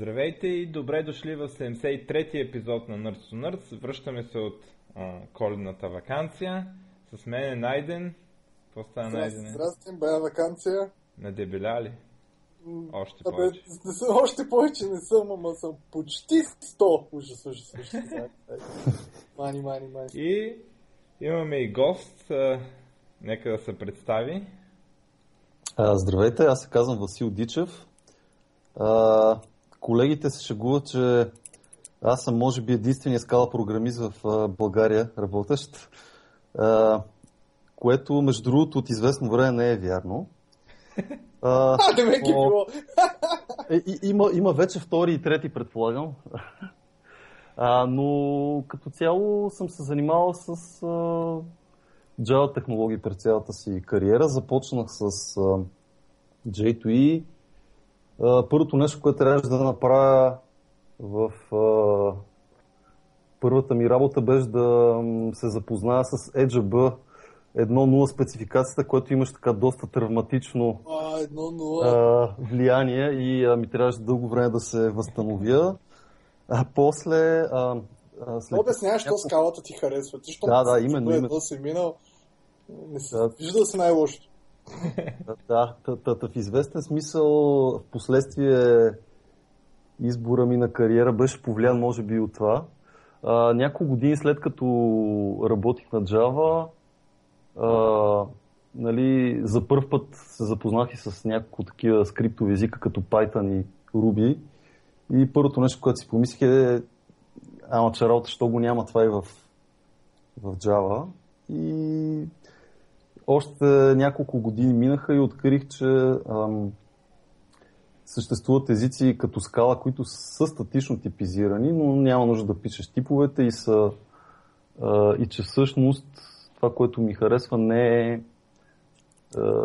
Здравейте и добре дошли в 73-ти епизод на Nerds to Nerds. Връщаме се от а, коледната вакансия. С мен е Найден. Какво става Найден? Здрасти, бая вакансия. Надебеля ли? Още Абе, повече. не съм, още повече не съм, ама съм почти 100. Ужас, ужас, ужас. мани, мани, мани. И имаме и гост. А, нека да се представи. А, здравейте, аз се казвам Васил Дичев. А, колегите се шегуват, че аз съм може би единствения скала програмист в България, работещ, което между другото от известно време не е вярно. А, да е било. е, има, има вече втори и трети, предполагам. А, но като цяло съм се занимавал с а, Java технологии през цялата си кариера. Започнах с а, J2E. Първото нещо, което трябваше да направя в а, първата ми работа беше да се запозная с EdgeB 1.0 спецификацията, което имаше така доста травматично А, а, влияние и а, ми трябваше дълго време да се възстановя. А после... А, а, след... Обясняваш, що скалата ти харесва. Ти, що Да, да, именно, именно. Си минал. Не си, Да. виждал си най-лошото. Да, в известен смисъл в последствие избора ми на кариера беше повлиян може би от това. А, няколко години след като работих на Java, а, нали, за първ път се запознах и с няколко такива скриптови езика, като Python и Ruby. И първото нещо, което си помислих е, ама че работа, що го няма това и в, в Java. И още няколко години минаха и открих, че ам, съществуват езици като скала, които са статично типизирани, но няма нужда да пишеш типовете и, са, а, и че всъщност това, което ми харесва, не е а,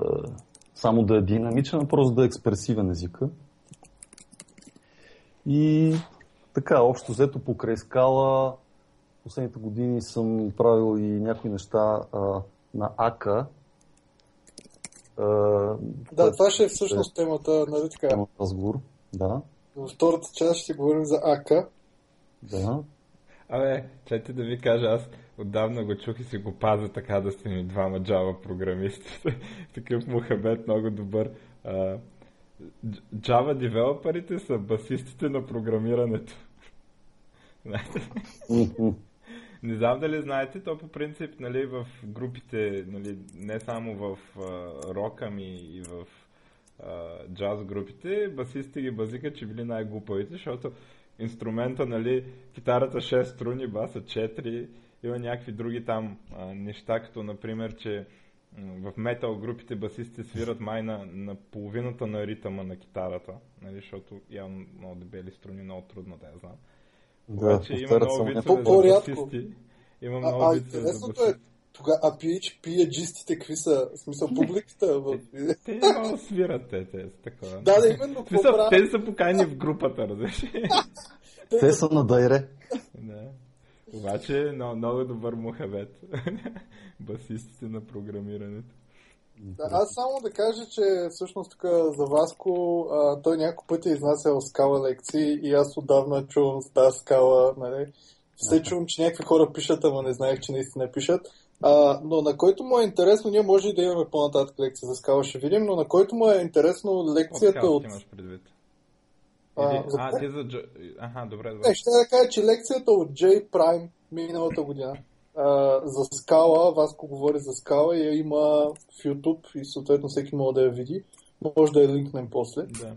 само да е динамичен, а просто да е експресивен езика. И така, общо взето покрай скала, последните години съм правил и някои неща а, на АКА. А, Да, това ще е всъщност темата, нали така. Няма разговор. Да, Във втората част ще говорим за АК. да. Абе, чайте да ви кажа, аз отдавна го чух и си го пазя така да сте ми двама Java програмисти. Такъв мухабет много добър. Java девелоперите са басистите на програмирането. Знаете. Не знам дали знаете, то по принцип нали, в групите, нали, не само в рок, ами и в а, джаз групите, басистите ги базика, че били най-глупавите, защото инструмента, нали, китарата 6 струни, баса 4, има някакви други там а, неща, като например, че в метал групите басистите свират май на, на половината на ритъма на китарата, нали, защото явно много дебели струни, много трудно да я знам. Да, Обаче има повтарят много няколко. за По-рядко. Има А, много а за интересното е, тога, а PHP джистите какви са? В смисъл, публиката? В... Те много свират, те, те са такова. Да, да, именно. Смисъл, те са покани в групата, разбираш? Те са на дайре. да. Обаче, много, много добър мухавет. Басистите на програмирането. Да, аз само да кажа, че всъщност тук за Васко а, той няколко пъти е изнасял скала лекции и аз отдавна чувам с тази скала, нали? Все чувам, че някакви хора пишат, ама не знаех, че наистина пишат. А, но на който му е интересно, ние може и да имаме по-нататък лекция за скала, ще видим, но на който му е интересно лекцията от... имаш предвид? А, Или... за А, ти за... Аха, добре, Не, добре. ще да кажа, че лекцията от J Prime миналата година а, за скала, Васко говори за скала и я има в YouTube и съответно всеки може да я види. Може да я линкнем после. Да.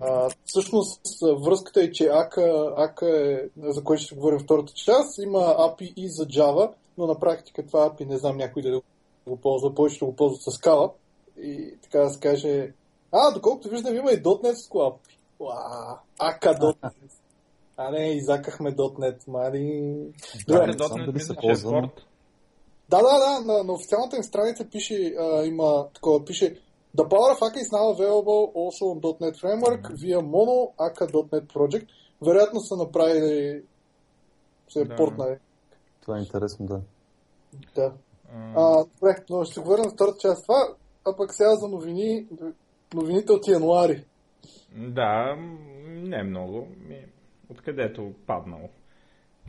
А, всъщност връзката е, че АКА, АКА е, за което ще говорим втората част, има API и за Java, но на практика това API не знам някой да го ползва, повечето го ползват с Scala. И така да се каже, а, доколкото виждам има и .NET с API. Уа, АКА.NET. А не, изакахме .NET, мали. Добре, дотнет дали се е ползва, но- порт. Да, да, да, на, на официалната им страница пише, а, има такова, пише The power of ACA is now available also on .NET Framework via Mono ACA.NET Project. Вероятно са направили се Да. да. портнали. Това е интересно, да. Да. А, А, добре, но ще говоря на втората част това, а пък сега за новини, новините от януари. Да, не много. Ми, откъдето паднал.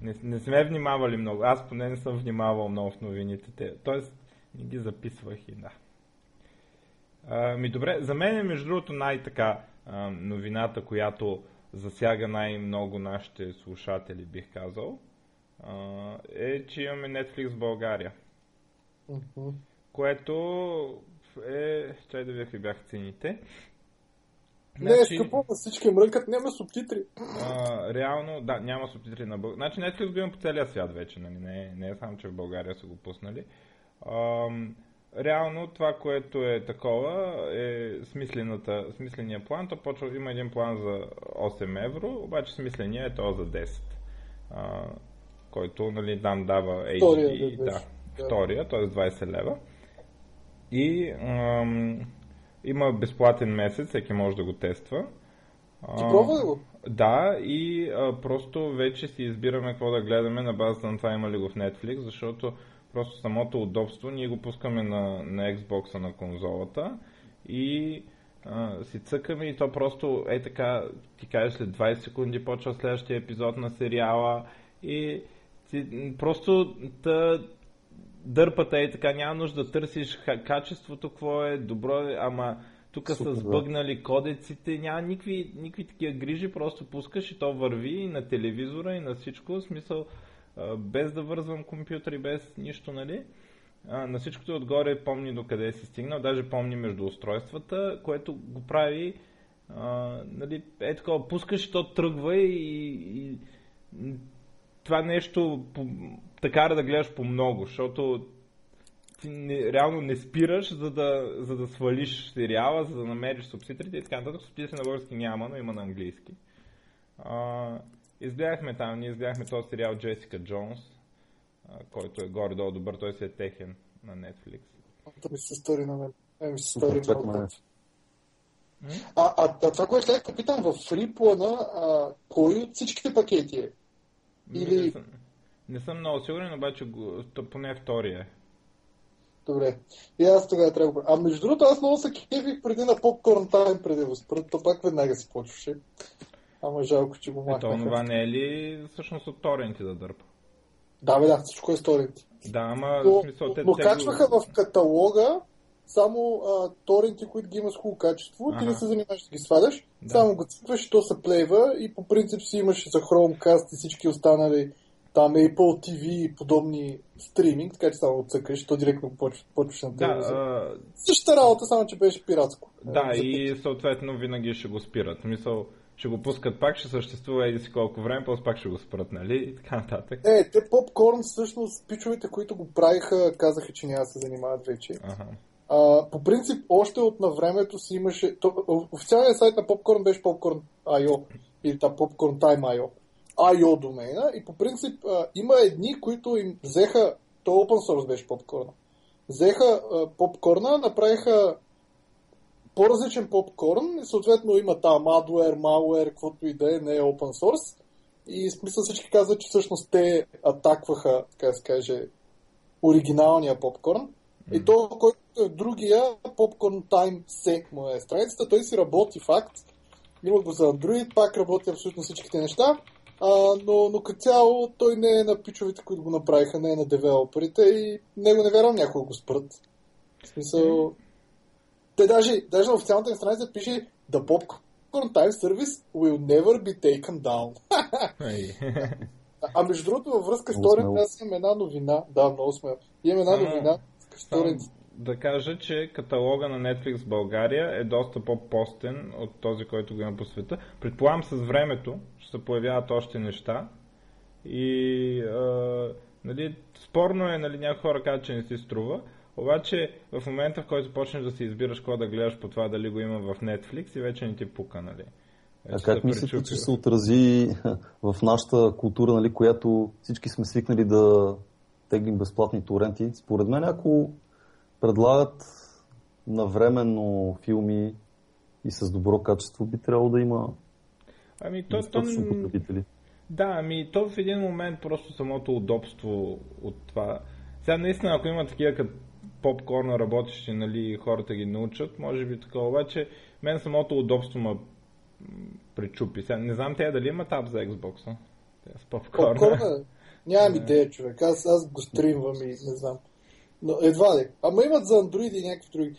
Не, не сме внимавали много. Аз поне не съм внимавал много в новините. Те. Тоест, не ги записвах и да. А, ми добре, за мен е между другото най-така а, новината, която засяга най-много нашите слушатели, бих казал, а, е, че имаме Netflix в България. Мгм. Което е... Чай да ви какви бяха цените. Не е скъпо, на всички мрънкат, няма субтитри. а, реално, да, няма субтитри на български. Значи Netflix го има по целия свят вече, нали? не, не е само, че в България са го пуснали. Ам, реално това, което е такова, е смисления план. То почва, има един план за 8 евро, обаче смисления е то за 10. А, който, нали, там дава HD. Втория, да. Да. втория, т.е. 20 лева. И ам, има безплатен месец, всеки може да го тества. Ти пробва го? Да, и а, просто вече си избираме какво да гледаме на базата на това има ли го в Netflix, защото просто самото удобство, ние го пускаме на, на Xbox на конзолата и а, си цъкаме и то просто е така, ти кажеш след 20 секунди почва следващия епизод на сериала и ти, просто та, дърпата е така, няма нужда да търсиш качеството, какво е, добро е, ама тук са Супер, да. сбъгнали кодеците, няма никакви, никакви такива грижи, просто пускаш и то върви и на телевизора и на всичко, в смисъл без да вързвам компютър и без нищо, нали? На всичкото отгоре помни до къде си стигнал, даже помни между устройствата, което го прави а, нали, е такова, пускаш и то тръгва и, и това нещо по, така да гледаш по много, защото ти не, реално не спираш, за да, за да свалиш сериала, за да намериш субтитрите и така нататък. Субтитри на български няма, но има на английски. А, изгледахме там, ние изгледахме този сериал Джесика Джонс, а, който е горе-долу добър, той си е техен на Netflix. Да ми се стори на мен. Е, ми се стори. А, а, а това, което ще питам, в фри плана, а, кой от всичките пакети е? Или- Не, съм, не съм много сигурен, обаче го, то, поне втория е. Добре. И аз тогава трябва. А между другото, аз много се кефих преди на попкорн тайм, преди го спрат, то пак веднага се почваше. Ама жалко, че го Ето, това махнаха. не е ли всъщност от торенти да дърпа? Да, бе, да, всичко е сторенти. Да, ама Но, в смисъл, те, но те качваха го... в каталога само а, торенти, които ги има с хубаво качество. Ти не се занимаваш да ги сваляш, Да. само го цъкваш и то се плейва и по принцип си имаш за Chromecast и всички останали там Apple TV и подобни стриминг, така че само цъкаш, то директно почваш, на Да, телевизора. а, Същата работа, само че беше пиратско. да, и съответно винаги ще го спират. В Смисъл, ще го пускат пак, ще съществува еди си колко време, после пак ще го спрат, нали? И така нататък. Е, те попкорн всъщност пичовете, които го правиха, казаха, че няма да се занимават вече. Ага. А, по принцип, още от на времето си имаше... То, официалният сайт на Popcorn беше Popcorn.io или та Popcorn.time.io. IO домейна и по принцип а, има едни, които им взеха... То open source беше попкорна. Взеха а, попкорна, направиха по-различен попкорн и съответно има там adware, malware, каквото и да е, не е open source. И смисъл всички казват, че всъщност те атакваха, така да се каже, оригиналния попкорн. И то, който другия, Popcorn Time Sec му е страницата, той си работи факт. Има го за Android, пак работи абсолютно всичките неща. А, но, но като цяло той не е на пичовете, които го направиха, не е на девелоперите и него не вярвам някой го спрат. В смисъл... Те даже, даже на официалната им страница пише The Popcorn Time Service will never be taken down. А, а между другото, във връзка с торент, аз имам една новина. Да, много сме. Имам една новина с торент. Само да кажа, че каталога на Netflix в България е доста по-постен от този, който го има по света. Предполагам с времето ще се появяват още неща и а, нали, спорно е, нали, някои хора казват, че не си струва, обаче в момента, в който почнеш да си избираш какво да гледаш по това дали го има в Netflix и вече не ти пука, нали. А Вече как мислите, че се отрази в нашата култура, нали, която всички сме свикнали да теглим безплатни торенти? Според мен, ако предлагат навременно филми и с добро качество, би трябвало да има Ами, то, то, достатъчно потребители. Да, ами то в един момент просто самото удобство от това. Сега наистина, ако има такива като попкорна работещи, нали, хората ги научат, може би такова. Обаче, мен самото удобство ме причупи. Сега, не знам те дали имат ап за Xbox. Те с попкорна. Попкорна? Нямам идея, човек. Аз, аз го стримвам и не знам. Но едва ли. Ама имат за Android и някакви други.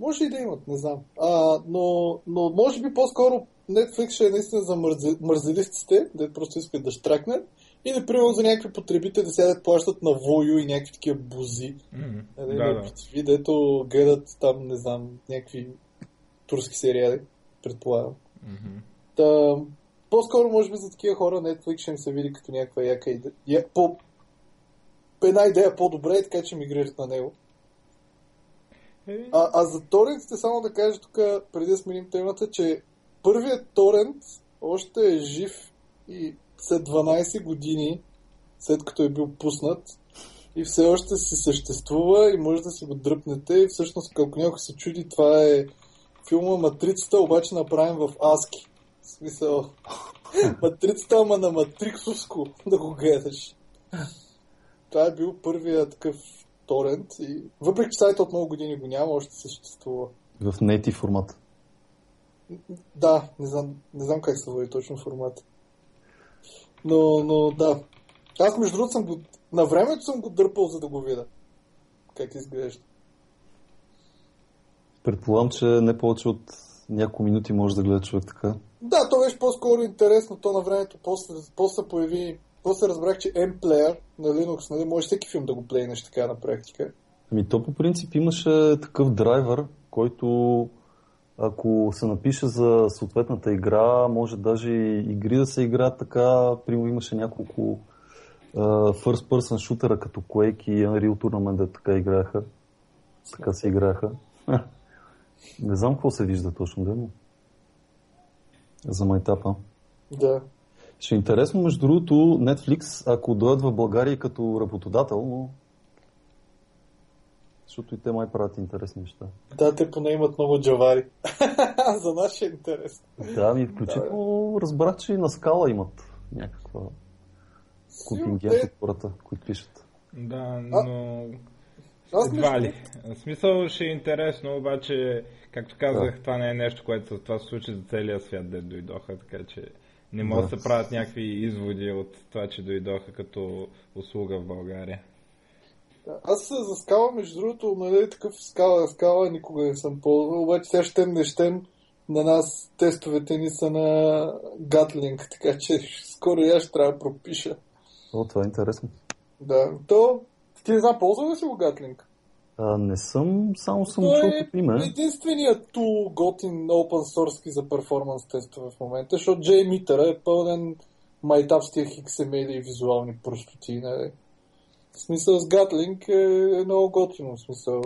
Може и да имат, не знам. А, но, но може би по-скоро Netflix ще е наистина за мързи, мързелистите, да просто искат да штракнат. Или, примерно, за някакви потребители да сядат плащат на Вою и някакви такива бузи. Нали, Да, да, да. дето гледат там, не знам, някакви турски сериали, предполагам. Мгм. Та, по-скоро, може би, за такива хора Netflix ще им се види като някаква яка идея. Я, по, една идея по-добре, така че мигрират на него. Е, А, а за торентите само да кажа тук, преди да сменим темата, че първият торент още е жив и след 12 години, след като е бил пуснат, и все още си съществува и може да си го дръпнете. И всъщност, ако някой се чуди, това е филма Матрицата, обаче направен в ASCII. В смисъл, Матрицата, ама на Матриксовско да го гледаш. Това е бил първият такъв торент и въпреки че сайта от много години го няма, още съществува. В native формат. Да, не знам, не знам как се води точно формата. Но, но да. Аз между другото съм го... На времето съм го дърпал, за да го видя. Как изглежда. Предполагам, че не повече от няколко минути може да гледа човек така. Да, то беше по-скоро интересно. То на времето после, после появи... После разбрах, че M-Player на Linux, нали, може всеки филм да го плейнеш така на практика. Ами то по принцип имаше такъв драйвер, който ако се напише за съответната игра, може даже и игри да се играят така. Примерно имаше няколко uh, first person шутера като Quake и Unreal Tournament, да така играеха. Така се играеха. Не знам какво се вижда точно, да, но за майтапа. Да. Ще е интересно, между другото, Netflix, ако дойдат в България като работодател, но... Защото и те май правят интересни неща. Да, те поне имат много джавари. за ще е интересно. Да, ми включително разбрах, че и на скала имат някаква контингент от хората, които пишат. Да, но... Аз Едва ли. В смисъл ще е интересно, обаче, както казах, това не е нещо, което това се случи за целия свят, де дойдоха, така че не могат да Да. се правят някакви изводи от това, че дойдоха като услуга в България. Аз за скала, между другото, нали, такъв скала, скала никога не съм ползвал, обаче сега щем не щем на нас тестовете ни са на Гатлинг, така че скоро аз ще трябва да пропиша. О, това е интересно. Да, то ти не знам, ползвал ли си го Гатлинг? А, не съм, само съм Той чул е като име. единственият тул готин open source за перформанс тестове в момента, защото JMeter е пълнен майтап с тия XML и визуални простоти. Нали? В смисъл с Гатлинг е, е много готино. В смисъл,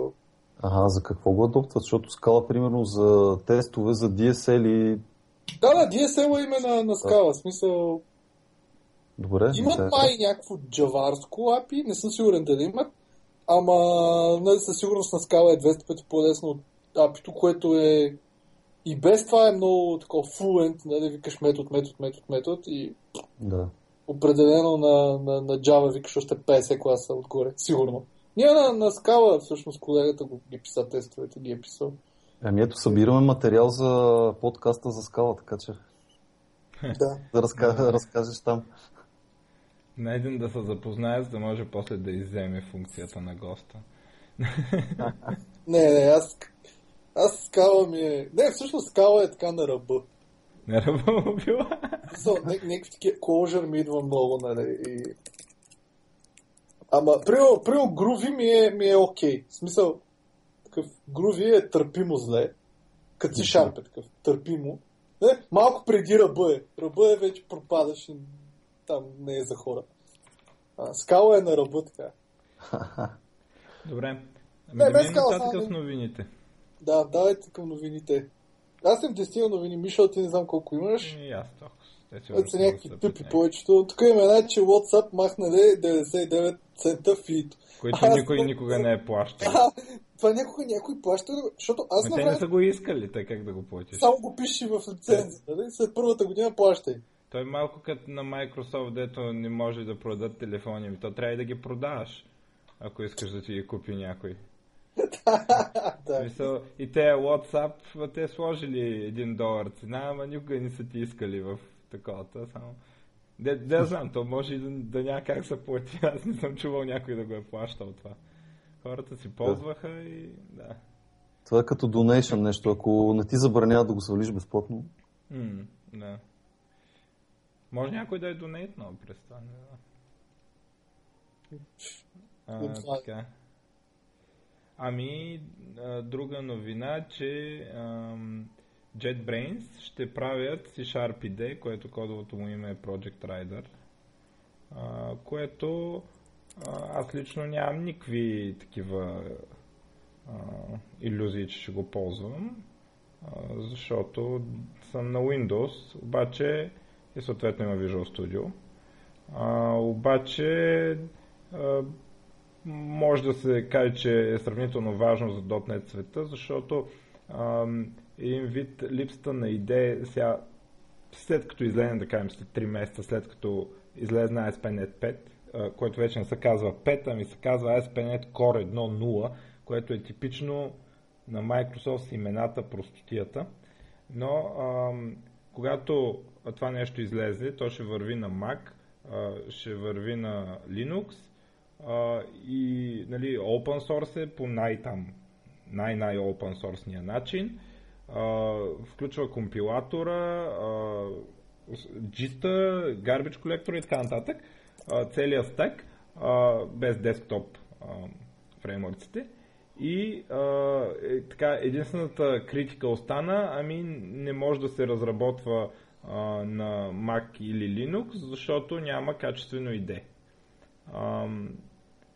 Ага, за какво го адоптват? Защото скала, примерно, за тестове, за DSL и... Да, да, DSL има на, на скала. В смисъл, Добре, имат май някакво джаварско API, не съм сигурен дали имат, ама нали, със сигурност на скала е 200 пъти по-лесно от API-то, което е и без това е много такова fluent, нали, викаш метод, метод, метод, метод и Да. определено на, на, на Java викаш още 50 класа отгоре, сигурно. Ние на, на скала, всъщност колегата го ги писа тестовете, ги е писал. Ами ето, събираме материал за подкаста за скала, така че Да. да разка... разкажеш там. На един да се запознае, за да може после да изземе функцията на госта. Не, не, аз, аз скала ми е... Не, всъщност скала е така на ръба. Не ръба била. So, някакви такива Clojure ми идва много, нали, и... Ама, примерно Groovy ми е, ми е окей. В смисъл, такъв Groovy е търпимо зле. Като си шарп е такъв, търпимо. Не, малко преди ръба е. Ръба е вече пропадаш и там не е за хора. А, скала е на ръба така. Добре. Ами Не, да без скала, нататък с новините. Да, давайте към новините. Аз съм 10 новини, Мишо, ти не знам колко имаш. И аз толкова. Те са някакви тъпи повечето. Тук има една, че WhatsApp махнали 99 цента фит. Които Аз никой никога не е плащал. А, това някога някой плаща, защото аз Ами на те не са го искали, те как да го платиш? само го пиши в лицензия, нали? След първата година плащай. Той е малко като на Microsoft, дето не може да продадат телефони. Ами То трябва и да ги продаваш, ако искаш да ти ги купи някой. Мисъл, и те WhatsApp, те сложили един долар цена, ама никога не са ти искали в таковата, само... Не, не знам, то може и да, да няма как се плати. Аз не съм чувал някой да го е плащал това. Хората си ползваха и да. Това е като donation нещо. Ако не ти забранява да го свалиш безплатно. М, да. Може някой да е донейтнал през това, не знам. Така. Ами, а, друга новина, че ам, JetBrains ще правят C-Sharp IDE, което кодовото му име е Project Rider, а, което а, аз лично нямам никакви такива а, иллюзии, че ще го ползвам, а, защото съм на Windows, обаче и съответно има Visual Studio. А, обаче а, може да се каже, че е сравнително важно за .NET света, защото ам, един вид липсата на идея сега, след като излезе, да кажем, след 3 месеца, след като излезе на ASP.NET 5, а, което вече не се казва 5, ами се казва ASP.NET Core 1.0, което е типично на Microsoft с имената, простотията. Но ам, когато това нещо излезе, то ще върви на Mac, ще върви на Linux и нали, open source е по най-там, най-най open source начин. Включва компилатора, джиста, garbage колектора и така нататък. Целият стек, без десктоп фреймворците. И а, е, така, единствената критика остана, ами не може да се разработва а, на Mac или Linux, защото няма качествено IDE. Ам,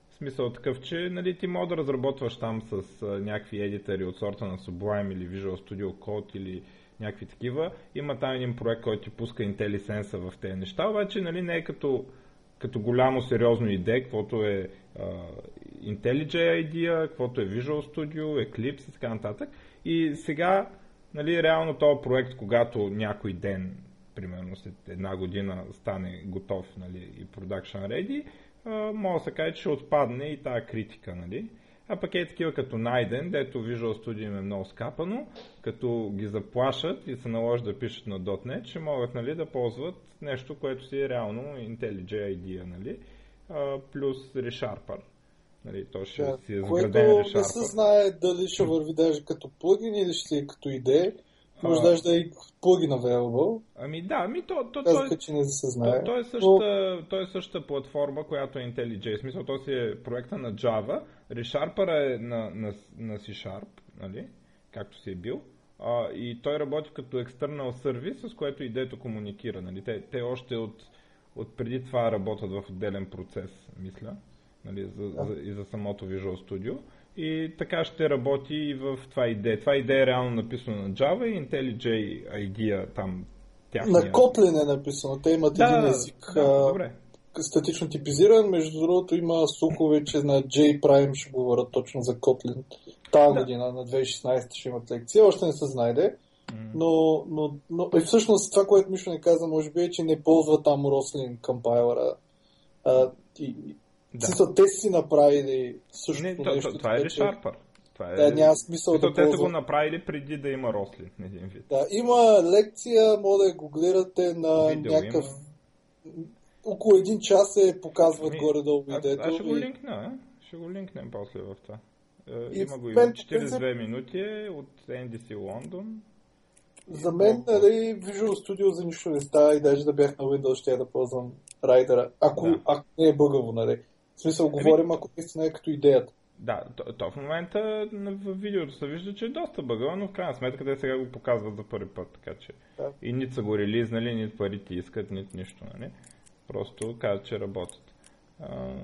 в смисъл такъв, че нали, ти може да разработваш там с а, някакви едитори от сорта на Sublime или Visual Studio Code или някакви такива. Има там един проект, който ти пуска IntelliSense в тези неща, обаче нали, не е като, като голямо сериозно идея, каквото е а, IntelliJ IDEA, каквото е Visual Studio, Eclipse и така нататък. И сега, нали, реално този проект, когато някой ден, примерно след една година, стане готов нали, и production ready, може да се каже, че ще отпадне и тази критика. Нали? А пък е такива като найден, дето Visual Studio им е много скапано, като ги заплашат и се наложи да пишат на .NET, ще могат нали, да ползват нещо, което си е реално IntelliJ IDEA, нали? плюс ReSharper. Нали, то ще Да, си е което сграден не се знае дали ще върви даже като плагин или ще е като идея. Може А. даже да е и плагин available. Ами да, ами то, то, то, Казаха, че не се знае. То, той, е Но- същата, той е същата платформа, която е IntelliJ. В смисъл, то си е проекта на Java. ReSharper е на, на, на C-Sharp, нали? както си е бил. А, и той работи като external сервис, с което идеето комуникира. Нали? Те, те още от, от преди това работят в отделен процес, мисля, нали? за, за, и за самото Visual Studio. И така ще работи и в това идея. Това идея е реално написано на Java и IntelliJ IDEA там тяхния... На Kotlin е написано. Те имат да, един език. да, добре. статично типизиран. Между другото има слухове, че на J-Prime ще говорят точно за Kotlin. Тази Да. година, на 2016 ще имат лекция. Още не се знайде. Но, но, но и всъщност това, което Мишо не каза, може би е, че не ползва там Roslyn компайлера. А, и, Да. да. те си направили същото Не, нещо. то, това е ReSharper. Това е... Да, няма смисъл Смисъл, да те са го направили преди да има Рослин, един вид. Да, има лекция, може да гуглирате на Видео някакъв... има. Около един час се показват Ами, горе-долу видеото. аз ще го линкна, а? Ще го линкнем после в това. Е, И има го и мен, в по 42 минути е от NDC Лондон. За мен, нали, Visual Studio за нищо не става и даже да бях на Windows, ще я да ползвам райдера. Ако, Да. ако не е бъгаво, нали. Смисъл, говорим, ако наистина е като идеята. Да, то, то в момента в видеото се вижда, че е доста бъгъл, но в крайна сметка те сега го показват за първи път, така че Да. и нито са го релизнали, нито парите искат, нито нищо, нали? Просто казват, че работят. А, Ама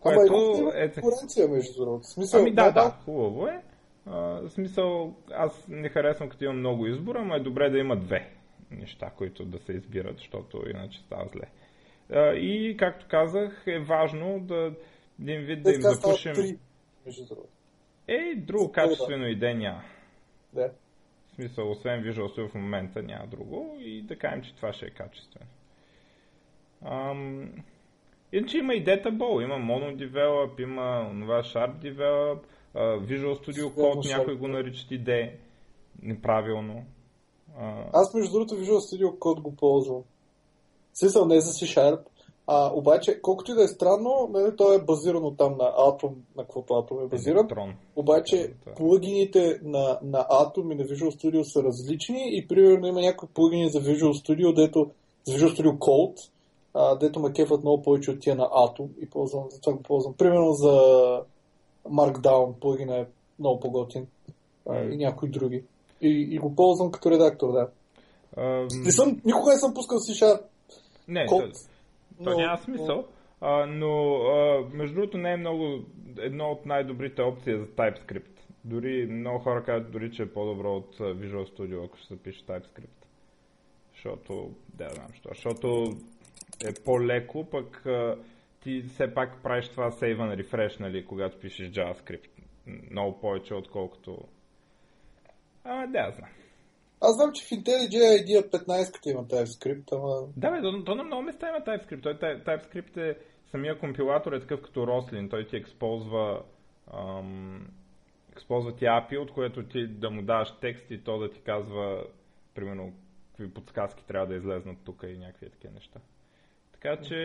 което и има е конкуренция, между другото. Смисъл, Ами да, най- да, хубаво е. А, в смисъл, аз не харесвам като имам много избора, но е добре да има две неща, които да се избират, защото иначе става зле. А, и, както казах, е важно да един вид да им запушим. Ей, друго качествено идея няма. Да. В смисъл, освен Visual Studio в момента няма друго и да кажем, че това ще е качествено. Ам... Иначе има и Databall, има Mono Develop, има това Sharp Develop, Visual Studio Code някой го наричат идея неправилно. Uh... Аз между другото Visual Studio Code го ползвам. Смисъл не за C-Sharp, а, обаче, колкото и да е странно, нали, то е базирано там на Atom, на каквото Atom е базиран. Electron. Обаче, да. плагините на, на Atom и на Visual Studio са различни и примерно има някои плагини за Visual Studio, дето, за Visual Studio Code, а, дето ме кефат много повече от тия на Atom и ползвам, затова го ползвам. Примерно за Markdown плагина е много по-готин mm. и някои други. И, и го ползвам като редактор, да. Um... Не съм, никога не съм пускал C-Sharp. Не, код, то няма смисъл. А, но а, между другото не е много едно от най-добрите опции за TypeScript. Дори много хора казват дори, че е по-добро от Visual Studio, ако ще се пише TypeScript. Защото, да, знам що. Защото е по-леко, пък а, ти все пак правиш това save and refresh, нали, когато пишеш JavaScript. Много повече, отколкото... А, да, знам. Аз знам, че в IntelliJ IDEA 15 има TypeScript, ама... Да, бе, то, то на много места има TypeScript. Той, TypeScript е самия компилатор е такъв като Roslyn. Той ти ексползва ам, ексползва ти API, от което ти да му даваш текст и то да ти казва примерно какви подсказки трябва да излезнат тук и някакви такива неща. Така че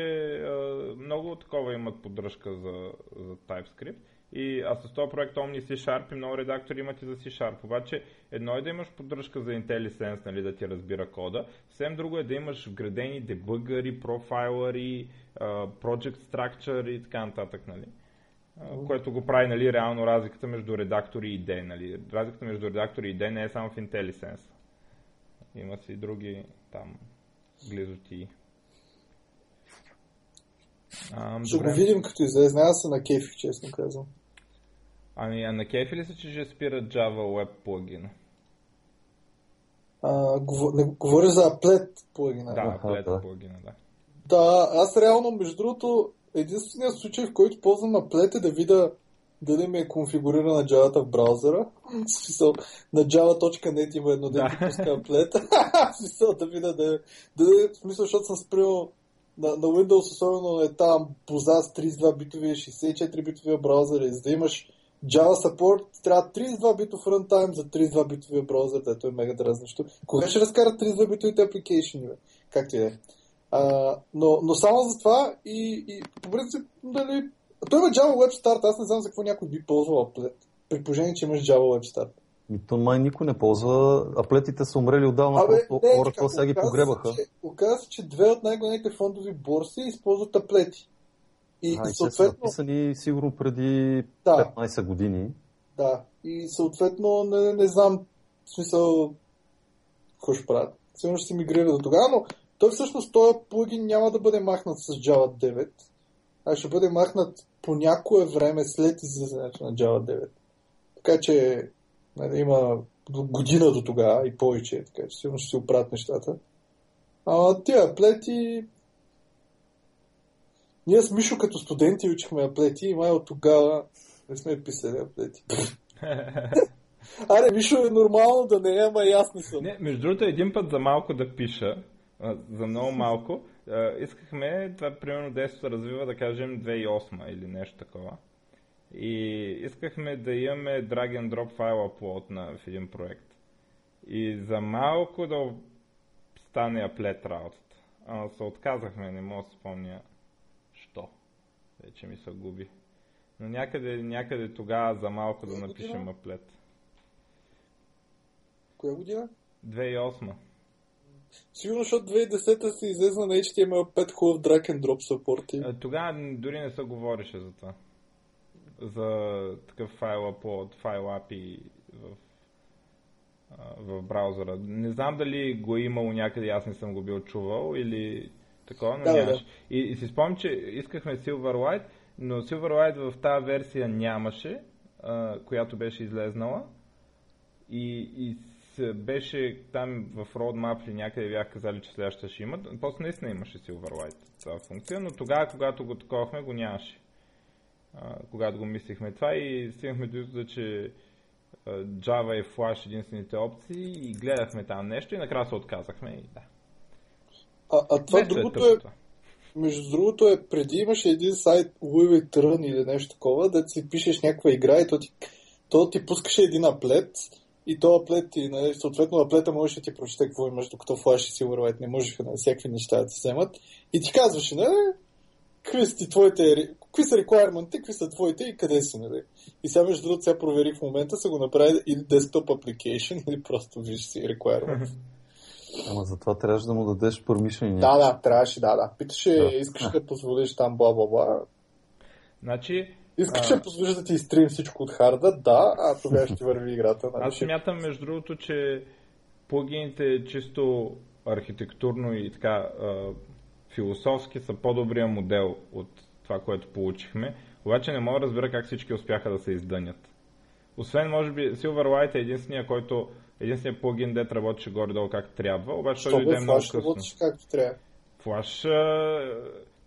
много такова имат поддръжка за, за TypeScript. И, а с този проект Omni C Sharp и много редактори имат и за C Sharp. Обаче едно е да имаш поддръжка за IntelliSense, нали, да ти разбира кода. Съвсем друго е да имаш вградени дебъгъри, профайлъри, project structure и така нататък. Нали. Което го прави нали, реално разликата между редактори и D. Нали. Разликата между редактори и D не е само в IntelliSense. Има си други там глизоти. Ще го видим като излезне. Аз се на кефи, честно казвам. Ами, а на кефи ли са, че ще спира Java Web плагина? А, не, говоря за Applet плагина. Да, Applet да. плагина, да. Да, аз реално, между другото, единственият случай, в който ползвам Applet е да видя дали ми е конфигурирана Java в браузъра. В смисъл, на java.net има едно дете да. пуска Applet. в смисъл да видя да, да, в смисъл, защото съм спрял на, на Windows особено е там поза с 32 битови, 64 битовия браузър и за да имаш Java Support трябва 32 битов runtime за 32 битовия браузър, дето е мега дразнещо. Кога ще разкарат 32 битовите апликейшни, бе? Как ти е? А, но, но само за това и, и по принцип, дали... Той има Java Web Start, аз не знам за какво някой би ползвал при положение, че имаш Java Web Start. И то май никой не ползва. Аплетите са умрели отдавна, Абе, просто Oracle сега ги погребаха. оказва се, че две от най-големите фондови борси използват аплети. И, а, и съответно... са написани сигурно преди да. 15 години. Да, и съответно не, не знам в смисъл какво ще правят. Сигурно ще се мигрира до тогава, но той всъщност този плагин няма да бъде махнат с Java 9, а ще бъде махнат по някое време след излизането на Java 9. Така че Нали, има година до тогава и повече, така че сигурно ще си оправят нещата. А тия аплети... Ние с Мишо като студенти учихме аплети и май от тогава не сме писали аплети. Аре, Мишо е нормално да не е, ама и аз не съм. Не, между другото, един път за малко да пиша, за много малко, искахме това примерно се развива, да кажем, 2008 или нещо такова. И искахме да имаме drag and drop файл upload на, в един проект. И за малко да стане аплет работата. А се отказахме, не мога да спомня. Вече ми се губи. Но някъде, някъде тогава за малко да напишем аплет. Коя година? 2008. Сигурно, защото 2010 се излезна на HTML5 хубав drag and drop support. Тогава дори не се говореше за това за такъв файл upload, файл API в, в браузъра. Не знам дали го е имало някъде, аз не съм го бил чувал или такова, но да, нямаш. Да. И, и си спомням, че искахме Silverlight, но Silverlight в тази версия нямаше, а, която беше излезнала. И, и беше там в roadmap или някъде бях казали, че следващата ще имат. После наистина имаше Silverlight тази функция, но тогава, когато го таковахме, го нямаше когато го мислихме това и стигнахме до извода, че Java и Flash единствените опции и гледахме там нещо и накрая се отказахме и да. А, а това Нещо е другото е, между другото е, преди имаше един сайт Louis Vuitton или нещо такова, да си пишеш някаква игра и то ти, то ти пускаше един аплет и то аплет ти, нали, съответно аплета можеше да ти прочете какво имаш, докато Flash и Silverlight не можеха на всякакви неща да ти вземат. И ти казваше, нали, какви са твоите, какви са requirement какви са твоите и къде са, нали? И сега между другото, сега проверих в момента, са го направили или desktop application, или просто виж си requirement. Ама затова трябваше да му дадеш permission. Да, да, трябваше, да, да. Питаше, да. искаш да позволиш там бла бла бла. Значи, Искаш да позволиш да ти изтрим всичко от харда, да, а тогава ще върви играта. Нали? Аз смятам, между другото, че плагините чисто архитектурно и така философски са по-добрия модел от това, което получихме. Обаче не мога да разбера как всички успяха да се издънят. Освен, може би, Silverlight е единствения, който единственият плагин, дет работеше горе-долу как трябва, обаче той дойде много късно. работеше както трябва. Flash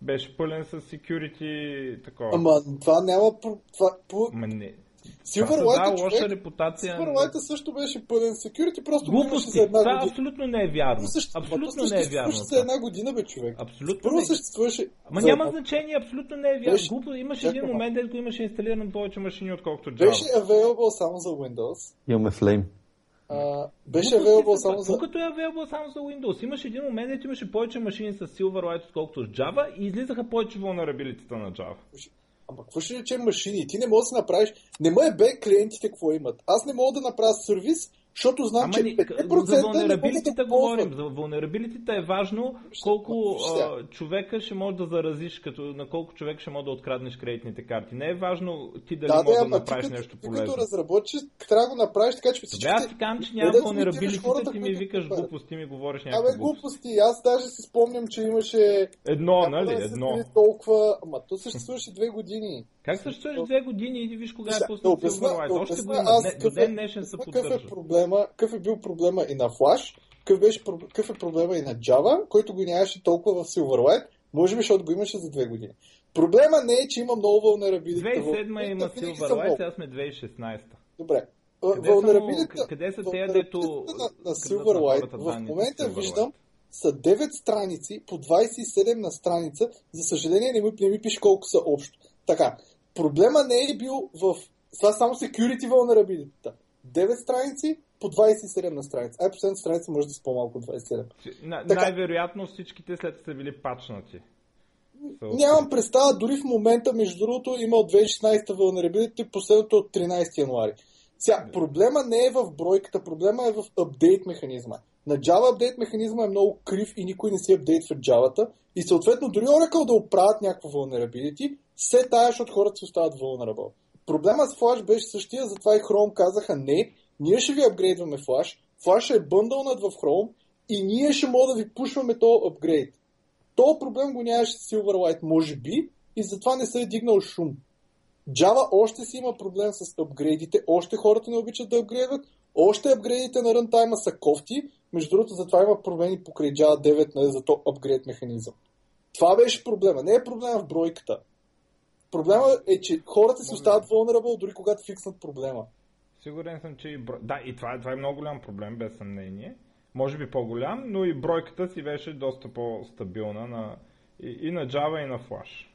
беше пълен с security такова. Ама това няма... Това, по... Ма не. Silverlight да, лоша репутация. Silverlight също беше пълен security, просто Глупости. за една това година. абсолютно не е вярно. Също, абсолютно не е вярно. за една година, бе, човек. Абсолютно Първо не. съществуваше... Ама за... няма значение, абсолютно не е вярно. Беше- Глупо, имаше един момент, където имаше инсталирано повече машини, отколкото Java. Беше available само за Windows. Имаме Flame. А, беше available са само за... Колкото е available само за Windows. Имаше един момент, където имаше повече машини с Silverlight, отколкото с Java и излизаха повече vulnerability на Java. Ама какво ще речем машини? Ти не можеш да направиш... Не ме бе клиентите какво имат. Аз не мога да направя сервис, защото знам, Ама че ни, 5% за да го говорим. За vulnerability е важно колко а, човека ще може да заразиш, като, на колко човек ще може да откраднеш кредитните карти. Не е важно ти дали Да, да, можеш да ти направиш като, нещо ти полезно. като разработчик трябва да го направиш така, че всички... Аз ти казвам, че няма да хората, ти ми викаш глупости, ми говориш Абе, някакви глупости. глупости. Аз даже си спомням, че имаше... Едно, нали? да Едно. Толкова... Ама то съществуваше две години. Как съществуваш две години и виж кога е Да, пуснат да Silverlight? да Още го има. До какъв е- ден днешен се Какъв е поддържа. Проблема, какъв е бил проблема и на Flash, какъв, беше, какъв е проблема и на Java, който го нямаше толкова в Silverlight, може би, защото го имаше за две години. Проблема не е, че има много vulnerability. 2007 има Vulnerability винаги са Silverlight, сега сме 2016. Добре. Vulnerability- къде са те, дето на, на Silverlight в момента виждам са 9 страници по 27 на страница. За съжаление не ми, не ми пише колко са общо. Така, проблема не е бил в... Това само security vulnerability. 9 страници по 27 на страница. Ай, последната страница може да са по-малко от 27. На, Така. най-вероятно всичките след са били пачнати. Нямам представа, дори в момента, между другото, има от 2016 vulnerability, последното от 13 януари. Сега, проблема не е в бройката, проблема е в апдейт механизма. На Java апдейт механизма е много крив и никой не си апдейтва Java-та. И съответно, дори Oracle да оправят някакво vulnerability, се тая, защото хората си остават vulnerable. Проблема с Flash беше същия, затова и Chrome казаха не, ние ще ви апгрейдваме Flash, Flash е бъндълнат в Chrome и ние ще мога да ви пушваме този апгрейд. То проблем го нямаше с Silverlight, може би, и затова не се е дигнал шум. Java още си има проблем с апгрейдите, още хората не обичат да апгрейдват, още апгрейдите на рънтайма са кофти, между другото затова има промени покрай Java 9 нали, за то апгрейд механизъм. Това беше проблема. Не е проблема в бройката. Проблема е, че хората си остават vulnerable, дори когато фикснат проблема. Сигурен съм, че и брой... Да, и това, е- това е много голям проблем, без съмнение. Може би по-голям, но и бройката си беше доста по-стабилна на... и, и на Java, и на Flash.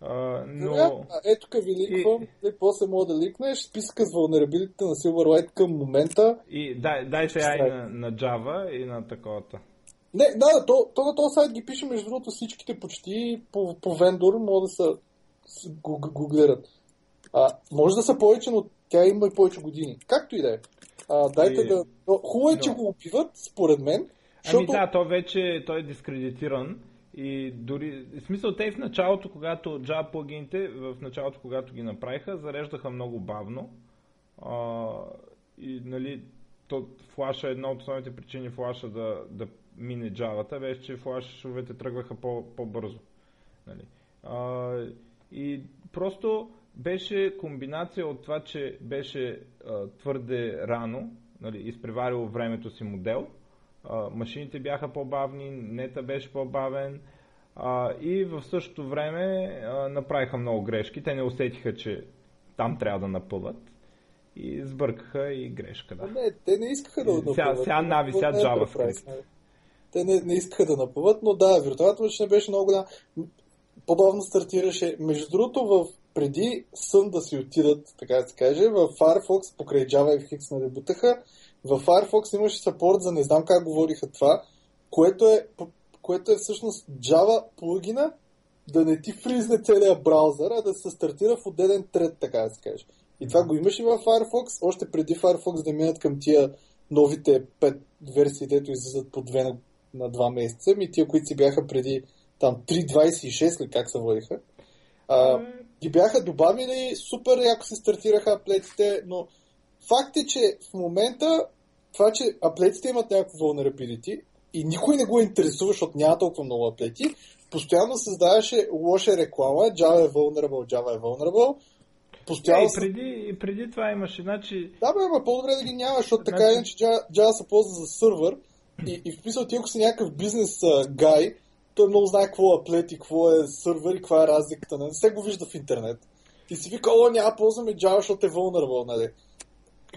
А, но... Добре, а ето тук ви ликвам, и... после мога да ликнеш списъка с vulnerability на Silverlight към момента. И дай, дай сега и на, на Java, и на таковата. Не, да, да, то, то на този сайт ги пише, между другото, всичките почти по, по вендор, могат да са с- го, го гледат. А, може да са повече, но тя има и повече години. Както и да е. А, дайте И- да... но Хубаво е, че го опиват, според мен. Ами Защото... да, то вече той е дискредитиран и дори, в смисъл те в началото, когато Java плагините, в началото, когато ги направиха, зареждаха много бавно. А, и нали, то флаша, една от основните причини флаша да, да мине Java-та беше, че флашовете тръгваха по, по-бързо. Нали. А, и просто беше комбинация от това, че беше а, твърде рано, нали, изпреварило времето си модел, а, машините бяха по-бавни, нета беше по-бавен а, и в същото време а, направиха много грешки. Те не усетиха, че там трябва да напъват и сбъркаха и грешка. Да. Не, те не искаха да го сега- направят. сега JavaScript. Нали? те не, не искаха да напъват, но да, виртуалната машина беше много голяма. По-бавно стартираше. Между другото, в преди сън да си отидат, така да се каже, в Firefox, покрай Java FX нали бутаха, в Firefox имаше сапорт за не знам как говориха това, което е, което е всъщност Java плагина, да не ти фризне целият браузър, а да се стартира в отделен трет, така да се каже. И това го имаше в Firefox, още преди Firefox да минат към тия новите пет версии, дето излизат по две на, на два месеца, ми тия, които си бяха преди там 3.26 ли как се водиха. А, ги бяха добавили, супер яко се стартираха аплетите, но факт е, че в момента това, че аплетите имат някакво vulnerability и никой не го интересува, защото няма толкова много аплети, постоянно създаваше лоша реклама, Java е vulnerable, Java е vulnerable, Постоянно... Не, и преди, и преди това имаше, значи... Да, бе, ама по-добре да ги няма, защото значи... така иначе Java, Java се ползва за сървър и, и в смисъл ти, ако си някакъв бизнес гай, той много знае какво е аплет и какво е сървър и каква е разликата. Не се го вижда в интернет. И си вика, о, няма ползваме Java, защото е vulnerable, нали?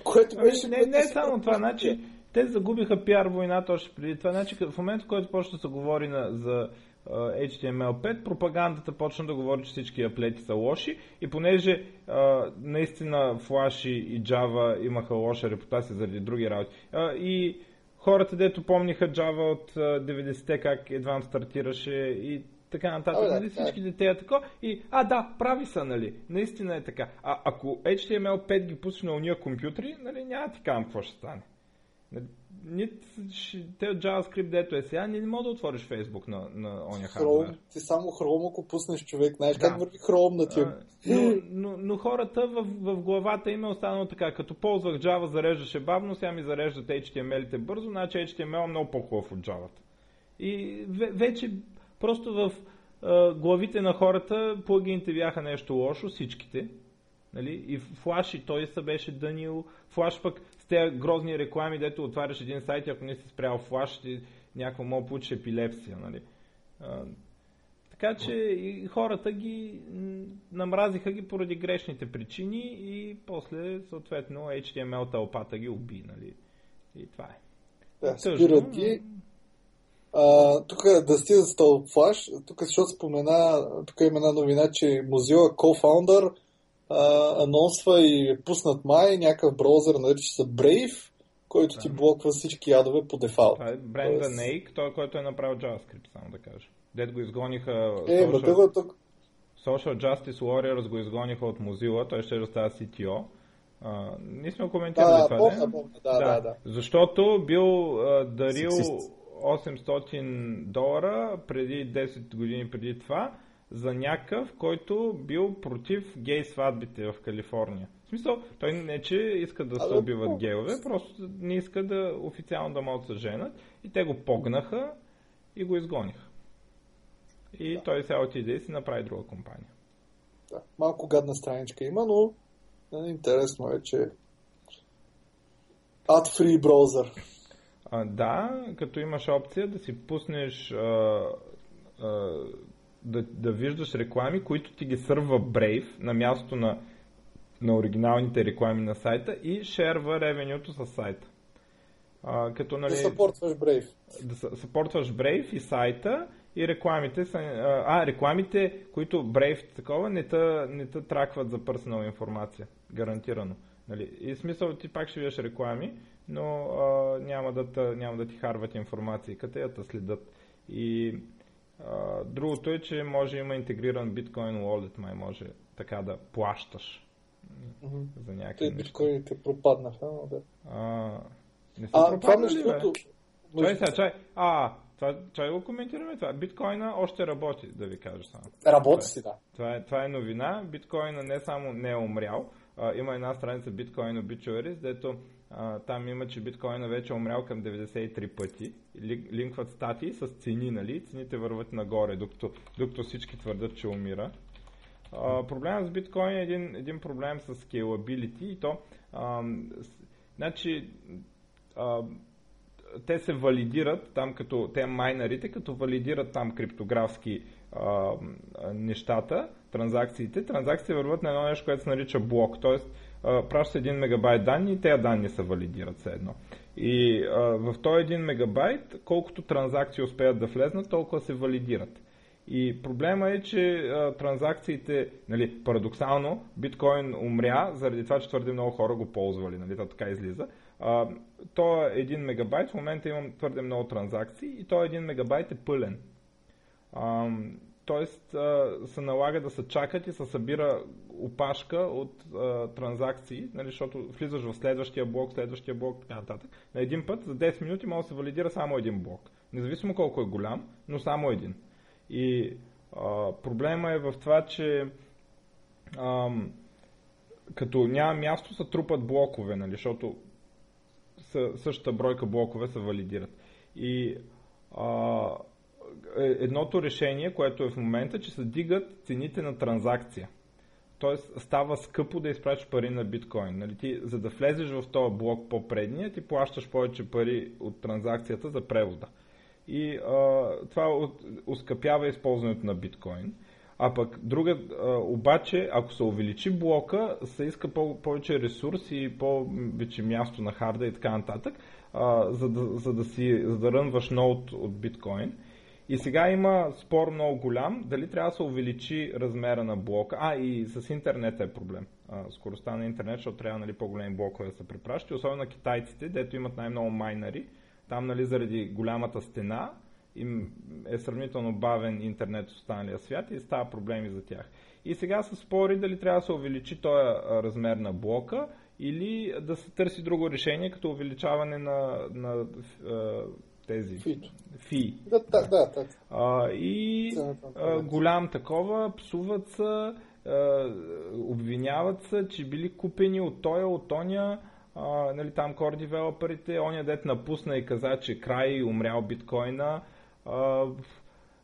Което ами, беше... Не, не, не само това, значи, те загубиха пиар войната още преди това. Значи, в момента, в който почва да се говори на, за HTML5, пропагандата почна да говори, че всички аплети са лоши и понеже а, наистина Flash и Java имаха лоша репутация заради други работи а, и хората, дето помниха Java от 90-те, как едва стартираше и така нататък, нали, всички дете е тако. И, а, да, прави са, нали, наистина е така. А ако HTML5 ги пуснеш на уния компютри, нали, няма ти казвам какво ще стане. Нали, те от JavaScript, дето е сега, не, мога да отвориш Facebook на, на оня хардвер. Ти само Chrome, ако пуснеш човек, знаеш да. как върви Chrome на тия. Но, но, но, хората в, в главата им е останало така, като ползвах Java, зареждаше бавно, сега ми зареждат HTML-ите бързо, значи HTML е много по-хубав от Java. И вече просто в а, главите на хората плагините бяха нещо лошо, всичките. Нали? И Flash и той се беше дънил. Flash пък тези грозни реклами, дето отваряш един сайт и ако не си спрял флаш, ти някакво мога получиш епилепсия. Нали? А, така че и хората ги намразиха ги поради грешните причини и после съответно HTML тълпата ги уби. Нали? И това е. Да, спират ги. А, тук да стига за флаш, тук защото спомена, тук има една новина, че Mozilla Co-founder а, анонсва и е пуснат май някакъв браузър, нарича се Brave, който ти блоква всички ядове по дефалт. Това е Бренда Тоест... Нейк, той, който е направил JavaScript, само да кажа. Дед го изгониха... Е, social... Social... тук... Social Justice Warriors го изгониха от Mozilla, той ще става CTO. Uh, ние сме коментирали да, това, помня, помня, да, да, да, да. Защото бил uh, дарил 800 долара преди 10 години преди това за някакъв, който бил против гей сватбите в Калифорния. В смисъл, той не че иска да се убиват гейове, просто не иска да официално да могат се женат и те го погнаха и го изгониха. И да. той сега отиде и си направи друга компания. Да. Малко гадна страничка има, но нали, интересно е, че ad-free браузър. А, да, като имаш опция да си пуснеш а, а, да, да виждаш реклами, които ти ги сърва Brave на място на, на оригиналните реклами на сайта и шерва ревенюто с сайта. А, като, нали, да съпортваш Brave. Да съпортваш Brave и сайта и рекламите са... А, рекламите, които Brave такова не те не та тракват за персонал информация. Гарантирано. Нали? И смисъл ти пак ще видиш реклами, но а, няма, да няма да ти харват информация, къде я следят. И а, другото е, че може има интегриран биткоин wallet, май може така да плащаш mm-hmm. за някакви Те биткоините пропаднаха, но да. А, не са а, това между другото... Чай сега, чай. А, това, чай го коментираме това. Биткоина още работи, да ви кажа само. Работи си, да. Това е, това е новина. Биткоина не само не е умрял, а, има една страница Bitcoin Obituaries, дето там има, че биткоина вече е умрял към 93 пъти. Линкват статии с цени, нали? Цените върват нагоре, докато, докато всички твърдат, че умира. А, проблемът с биткоин е един, един проблем с scalability и то а, значи а, те се валидират там като те майнерите, като валидират там криптографски а, нещата, транзакциите. Транзакциите върват на едно нещо, което се нарича блок, т.е. праща 1 мегабайт данни и тези данни се валидират все едно. И а, в този 1 мегабайт, колкото транзакции успеят да влезнат, толкова се валидират. И проблема е, че а, транзакциите, нали, парадоксално, биткоин умря заради това, че твърде много хора го ползвали, нали, то така излиза. А, то е 1 мегабайт, в момента имам твърде много транзакции и то 1 мегабайт е пълен. А, тоест а, се налага да се чакат и се събира опашка от а, транзакции, нали, защото влизаш в следващия блок, следващия блок, така нататък. На един път за 10 минути може да се валидира само един блок. Независимо колко е голям, но само един. И а, проблема е в това, че а, като няма място, се трупат блокове, нали, защото същата бройка блокове се валидират. И а, е, едното решение, което е в момента, че се дигат цените на транзакция. Тоест става скъпо да изпращаш пари на биткоин. Нали? Ти, за да влезеш в този блок по-предния, ти плащаш повече пари от транзакцията за превода. И а, това ускъпява използването на биткоин. А пък друга, а, обаче, ако се увеличи блока, се иска по- повече ресурси и повече място на харда и така нататък, а, за, да, за, да си, за да рънваш ноут от биткоин. И сега има спор много голям, дали трябва да се увеличи размера на блока. А, и с интернет е проблем. Скоростта на интернет, защото трябва нали, по-големи блокове да се препращат. Особено на китайците, дето имат най-много майнари. Там нали, заради голямата стена им е сравнително бавен интернет в останалия свят и става проблеми за тях. И сега се спори дали трябва да се увеличи този размер на блока или да се търси друго решение, като увеличаване на, на тези Фито. фи. Да, да, да. да. А, и а, голям такова, псуват се, а, обвиняват се, че били купени от тоя, от оня, а, нали, там core девелоперите, оня дет напусна и каза, че край умрял биткоина. А,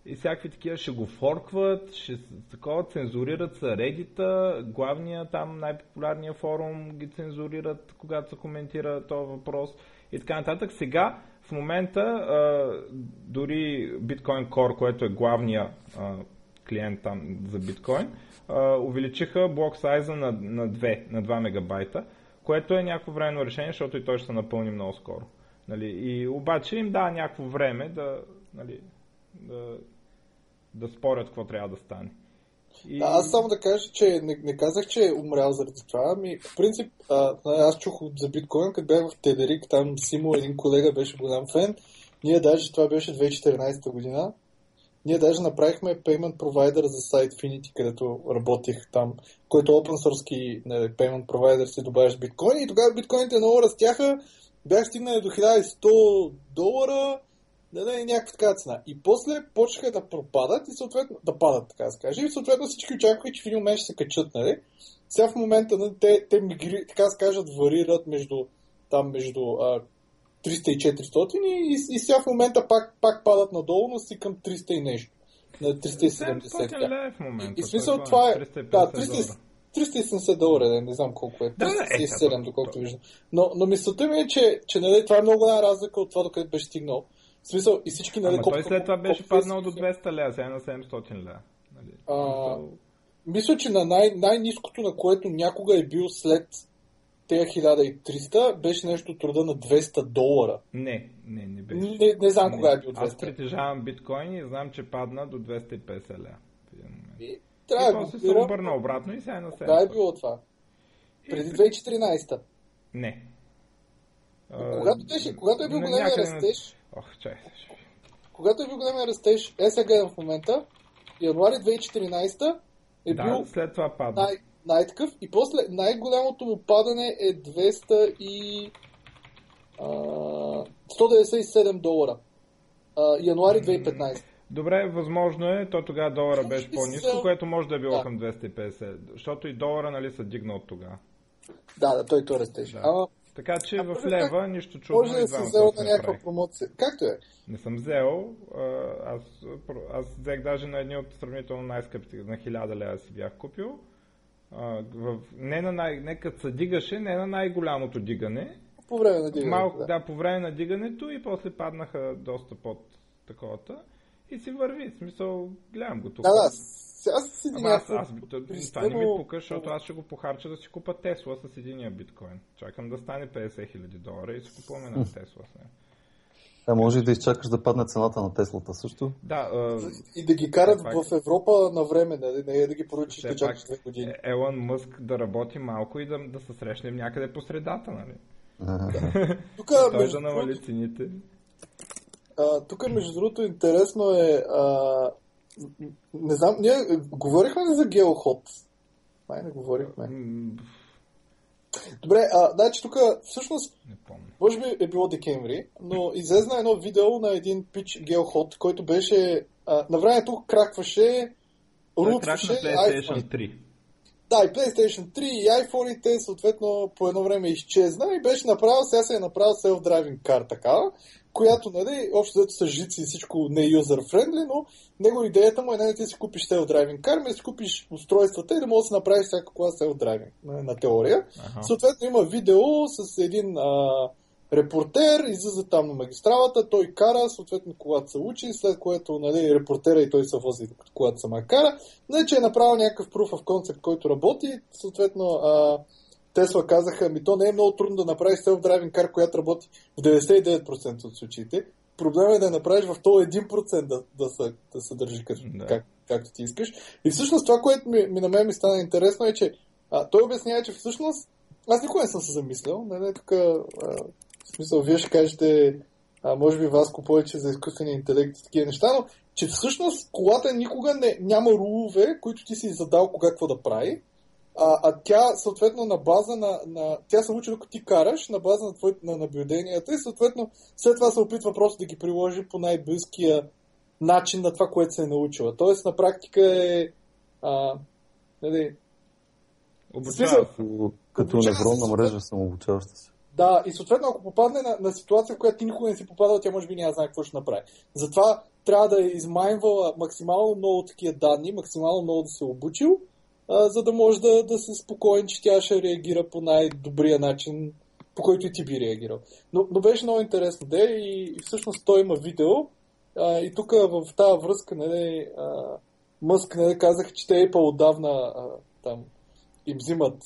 и всякакви такива ще го форкват, ще такова цензурират се Reddit, главния там най-популярния форум ги цензурират, когато се коментира този въпрос и така нататък. Сега в момента а, дори Bitcoin Core, което е главния а, клиент там за биткоин, увеличиха блок сайза на, на 2, на 2 мегабайта, което е някакво временно решение, защото и той ще се напълни много скоро. Нали? И обаче им дава някакво време да, нали, да, да спорят какво трябва да стане. И... Да, аз само да кажа, че не, не казах, че е умрял заради това. Ами, в принцип, а, аз чух за биткоин, като бях в Тедерик, там Симо, един колега, беше голям фен. Ние даже, това беше 2014 година, ние даже направихме payment provider за сайт Finity, където работих там, който open source нали, payment provider си добавяш биткоини и тогава биткоините много растяха, бях стигнали до 1100 долара, да даде някаква така цена. И после почнаха да пропадат и съответно да падат, така да се каже. И съответно всички очакваха, че в един момент ще се качат, нали? Сега в момента нали, те, те мигри, така се кажат, варират между там между а, 300 и 400 и, и, и сега в момента пак, пак падат надолу, но си към 300 и нещо. На 370. в момента. И, и смисъл това е... Да, 300, 370 долара, не, не знам колко е. 307, да, е, доколкото виждам. Но, но мисълта ми е, че, че нали, това е много голяма разлика от това, докъде беше стигнал. В смисъл, и всички, нали, Ама той след това беше паднал до 200 лева, сега е на 700 лева. Нали? А, мисля, че на най- най-низкото, на което някога е бил след тези 1300, беше нещо труда на 200 долара. Не, не, не беше. Не, не знам не. кога е бил 200. Аз притежавам биткоин и знам, че падна до 250 лева. И, трябва и после се обърна обратно и сега е на 700. Да, е било това. Преди 2014. Не. Когато, беше, когато е бил големия растеж, Ох, чай. Когато е бил големия растеж, е сега в момента, януари 2014 е да, бил след това падна. Най- най-такъв и после най-голямото му падане е 200 и... А, 197 долара. А, януари 2015. Добре, възможно е, то тогава долара беше по-низко, за... което може да е било да. към 250, защото и долара нали са дигна от тогава. Да, да, той то растеше. Да. Ама така че а, в лева как... нищо чудно. Може да си взел на някаква промоция. Както е. Не съм взел. Аз, аз взех даже на едни от сравнително най-скъпите. На 1000 лева си бях купил. В, не, на най, не като се дигаше, не на най-голямото дигане. По време на дигането. Малко, да. да, по време на дигането и после паднаха доста под таковата. И си върви. В смисъл, гледам го тук. Да, да. Сега с един Ама аз, аз, то- това не ми пука, защото аз ще го похарча да си купа Тесла с единия биткоин. Чакам да стане 50 хиляди долара и си купуваме една Тесла с нея. А може и да изчакаш да падне цената на Теслата също. Да, а, И да ги карат пак- в Европа на време, нали? не е да ги поръчиш да чакаш две години. Елон Мъск да работи малко и да, да се срещнем някъде по средата, нали? Тук, Той между да намали другото, цените. а, тук, между другото, интересно е, а, не знам, ние говорихме ли за геоход? Май не говорихме. Добре, а, значи тук всъщност Не помня. може би е било декември, но излезна едно видео на един пич геоход, който беше а, на времето кракваше, рутваше на PlayStation iPhone. 3. Да, и PlayStation 3 и iPhone-ите съответно по едно време изчезна и беше направил, сега се е направил self-driving car такава, която, нали, общо взето са жици и всичко не е user-friendly, но него идеята му е не да ти си купиш self-driving car, ами да си купиш устройствата и да можеш да си направиш всяка кола self-driving на, на теория. Аха. Съответно има видео с един а, репортер, излиза там на магистралата, той кара, съответно колата се учи, след което нали, репортера и той се вози колата сама кара. Не, че е направил някакъв proof of concept, който работи, съответно а, Тесла казаха, ми то не е много трудно да направиш self-driving car, която работи в 99% от случаите. Проблемът е да я направиш в този 1% да, да, се, да се държи като, Да. как, както ти искаш. И всъщност това, което ми, ми на мен ми стана интересно е, че а, той обяснява, че всъщност аз никога не съм се замислял. Нали, тук, а, в смисъл, вие ще кажете, а, може би Васко повече за изкуствения интелект и такива неща, но че всъщност колата никога не, няма рулове, които ти си задал кога какво да прави. А, а тя, съответно, на база на, на... Тя се учи докато ти караш, на база на, твой, на наблюденията и, съответно, след това се опитва просто да ги приложи по най-близкия начин на това, което се е научила. Тоест, на практика е... А, нали, Обучава. Като, невронна мрежа самообучаваща се. Да, и съответно, ако попадне на, на ситуация, в която ти никога не си попадал, тя може би няма знае какво ще направи. Затова трябва да е измайнвала максимално много такива данни, максимално много да се е обучил, а, за да може да, да се спокоен, че тя ще реагира по най-добрия начин, по който и ти би реагирал. Но, но беше много интересно, де, и, и всъщност той има видео, а, и тук в тази връзка, нали, Мъск, нали, казаха, че те Apple отдавна а, там им взимат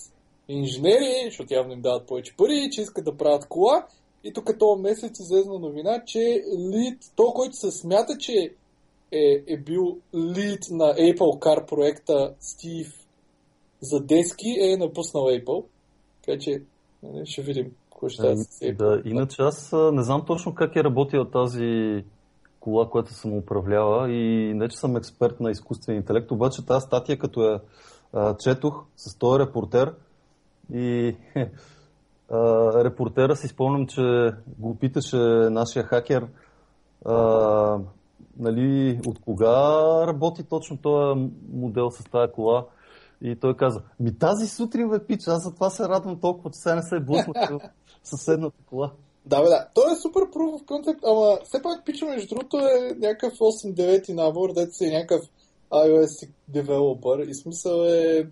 инженери, защото явно им дават повече пари, че искат да правят кола. И тук този месец излезна новина, че лид, то, който се смята, че е, е бил лид на Apple Car проекта Стив за дески, е напуснал Apple. Така че нали, ще видим какво ще стане с Е, Apple. да, иначе аз не знам точно как е работила тази кола, която съм управлява и не, че съм експерт на изкуствен интелект, обаче тази статия, като я а, четох с този репортер и а, репортера си спомням, че го питаше нашия хакер а, нали, от кога работи точно този модел с тази кола. И той каза, ми тази сутрин бе пич, аз затова се радвам толкова, че сега не се е блъснал в съседната кола. Да, бе, да. Той е супер proof of concept, ама все пак пича, между другото, е някакъв 8-9 набор, дето си е някакъв iOS девелопър и смисъл е...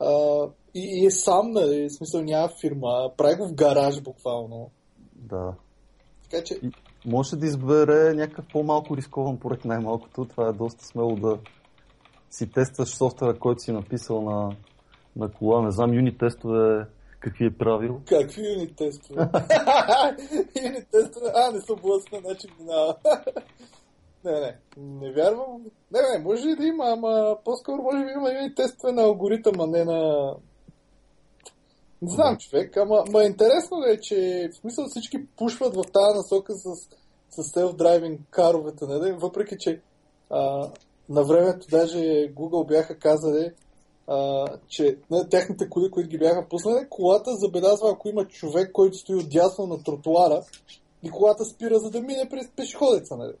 А, и, и е сам, нали, смисъл няма фирма, прави го в гараж буквално. Да. Така че, И може да избере някакъв по-малко рискован проект най-малкото. Това е доста смело да си тестваш софтуера, който си написал на, на кола. Не знам, юни тестове какви е правил. какви юнит тестове? юнит тестове? А, не съм блъсна, значи минава. не, не, не вярвам. Не, не, може и да има, ама по-скоро може би има юнит тестове на алгоритъм, а не на... Не знам, човек, ама, ама интересно е, че в смисъл всички пушват в тази насока с, с self-driving каровете, нали? въпреки че а, на времето даже Google бяха казали, а, че на техните коли, които ги бяха пуснали, колата забелязва, ако има човек, който стои отдясно на тротуара и колата спира, за да мине през пешеходеца. Нали?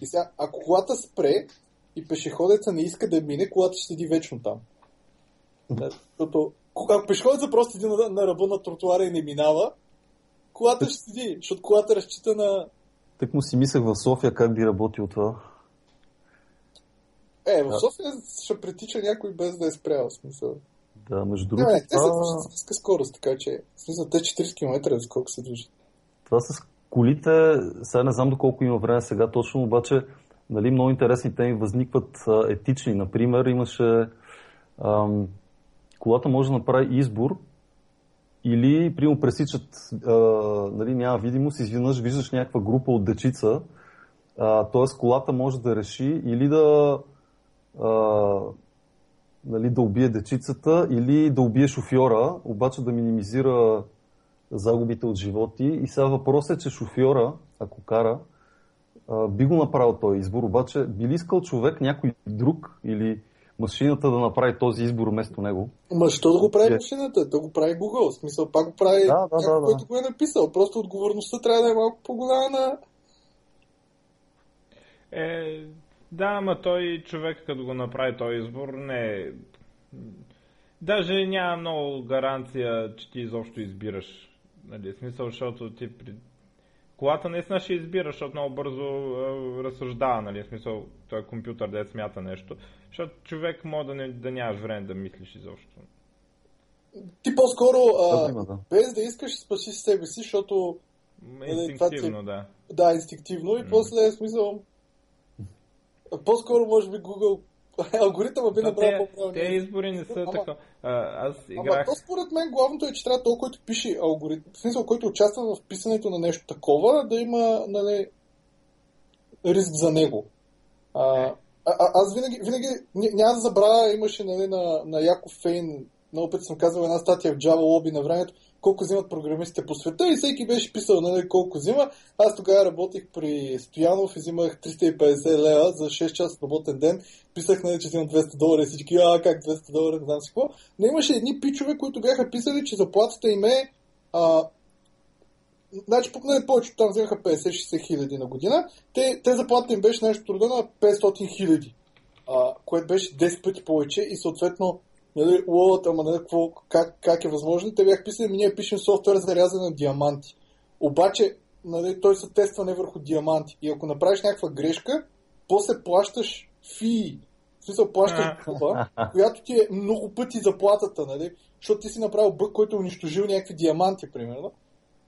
И сега, ако колата спре и пешеходеца не иска да мине, колата ще седи вечно там. Да, Защото ако пешеходеца просто седи на, на ръба на тротуара и не минава, колата ще седи, защото колата разчита на... Так му си мислех в София как би работил това. Е, в. София ще притича някой без да е спрял, смисъл. Да, между Не, другото, не, те са това, движат с ниска скорост, така че, в смисъл, те 40 км за колко се движат. това с колите, сега не знам доколко има време сега точно, обаче нали, много интересни теми възникват етични. Например, имаше ам, колата може да направи избор или, примерно, пресичат, а, нали, няма видимост, изведнъж виждаш някаква група от дечица, т.е. колата може да реши или да а, нали, да убие дечицата или да убие шофьора, обаче да минимизира загубите от животи. И сега въпросът е, че шофьора, ако кара, би го направил този избор, обаче би ли искал човек, някой друг или машината да направи този избор вместо него? Ма що да го прави е... машината? Да го прави Google. В смисъл, пак го прави да, да, да, да. който го е написал. Просто отговорността трябва да е малко по-голяма на... Е, да, ама той човек, като го направи този избор, не е... Даже няма много гаранция, че ти изобщо избираш. Нали, смисъл, защото ти при... Колата наистина ще избира, защото много бързо е, разсъждава, нали, в смисъл, той е компютър, да смята нещо, защото човек може да, не, да нямаш време да мислиш изобщо. Ти по-скоро, а, да. без да искаш, спаси себе си, защото... Инстинктивно, да. Да, инстинктивно и mm. после, смисъл, по-скоро може би Google алгоритъма би направил по-правилно. Те избори не са така. Аз играх... Ама то според мен главното е, че трябва този, който пише алгоритъм, в смисъл, който участва в писането на нещо такова, да има нали, риск за него. А, а, а, аз винаги, винаги няма да забравя, имаше нали, на, на Яков Фейн, много пъти съм казвал една статия в Java Lobby на времето, колко взимат програмистите по света и всеки беше писал нали, колко взима. Аз тогава работих при Стоянов и взимах 350 лева за 6 часа работен ден. Писах, нали, че взимам 200 долара и всички, а как 200 долара, не знам си какво. Но имаше едни пичове, които бяха писали, че заплатата им е а, Значи, нали, повечето там вземаха 50-60 хиляди на година. Те, те заплатата им беше нещо труда на 500 хиляди, което беше 10 пъти повече и съответно нали, лолата, ама нали, какво, как, как е възможно. Те бях писали, ние пишем софтуер за рязане на диаманти. Обаче, нали, той се тества не върху диаманти. И ако направиш някаква грешка, после плащаш фи. В смисъл, плащаш това, която ти е много пъти заплатата, нали? Защото ти си направил бък, който е унищожил някакви диаманти, примерно.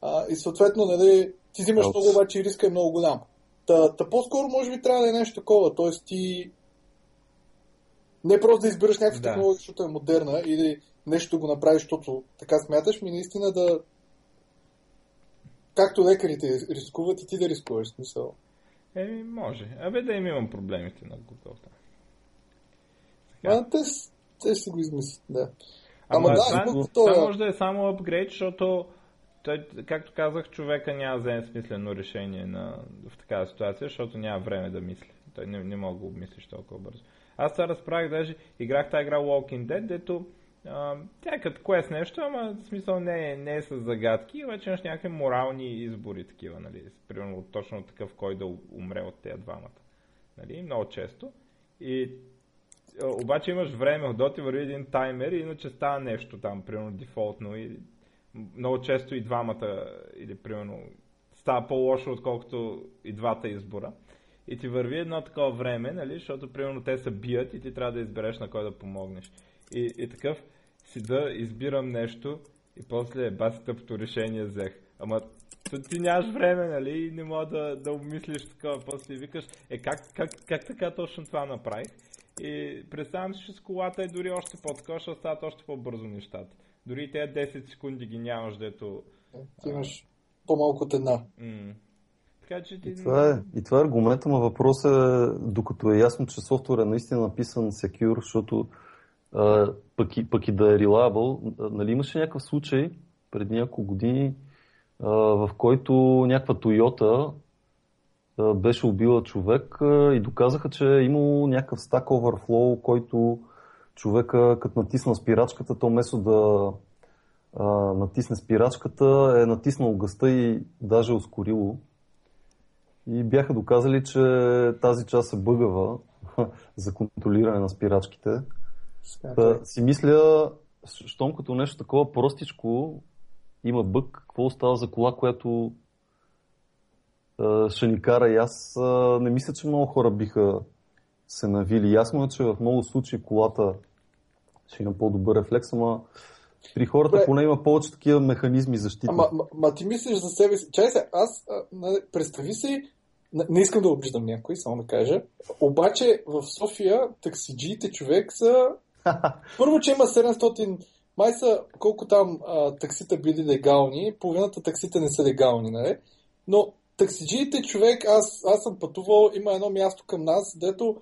А, и съответно, нали, ти взимаш много, обаче и риска е много голям. Та, та по-скоро може би трябва да е нещо такова. Тоест ти не просто да избираш някаква да. технология, защото е модерна или нещо го направиш, защото така смяташ, ми наистина да както лекарите рискуват и ти да рискуваш смисъл. Еми, може. Абе да им имам проблемите на Google. А, те, те си го измислят, да. Ама, Ама да, това, това може да е само апгрейд, защото той, както казах, човека няма да вземе смислено решение на, в такава ситуация, защото няма време да мисли. Той не, не мога да го обмислиш толкова бързо. Аз това разправих, даже играх тази игра Walking Dead, дето а, тя е като квест нещо, ама в смисъл не е, не е с загадки, обаче имаш някакви морални избори такива, нали, примерно точно такъв кой да умре от тези двамата. Нали, много често. И обаче имаш време, до ти върви един таймер иначе става нещо там, примерно дефолтно и много често и двамата или примерно става по-лошо, отколкото и двата избора и ти върви едно такова време, нали, защото примерно те се бият и ти трябва да избереш на кой да помогнеш. И, и такъв си да избирам нещо и после баси тъпото решение взех. Ама ти нямаш време, нали, и не мога да, да обмислиш такова. После викаш, е как, как, как така точно това направих? И представям си, че с колата е дори още по-такова, ще стават още по-бързо нещата. Дори тези 10 секунди ги нямаш, дето... Ти имаш по-малко от една. М- така че. И това е, и това е аргумента, но въпросът е, докато е ясно, че софтуер е наистина написан secure, защото а, пък, и, пък и да е reliable, нали имаше някакъв случай преди няколко години, а, в който някаква Toyota а, беше убила човек а, и доказаха, че е имало някакъв stack overflow, който човека, като натисна спирачката, то вместо да а, натисне спирачката, е натиснал гъста и даже ускорило и бяха доказали, че тази част е бъгава за контролиране на спирачките. Та, си мисля, щом като нещо такова простичко има бък, какво остава за кола, която ще ни кара и аз не мисля, че много хора биха се навили. Ясно е, че в много случаи колата ще има по-добър рефлекс, ама при хората поне има повече такива механизми защити. Ама, ма, ма ти мислиш за себе си. Чай се, аз, а, представи си, Не, искам да обиждам някой, само да кажа. Обаче в София таксиджиите човек са... Първо, че има 700... Май са колко там а, таксита били легални, половината таксита не са легални, нали? Но таксиджиите човек, аз, аз съм пътувал, има едно място към нас, дето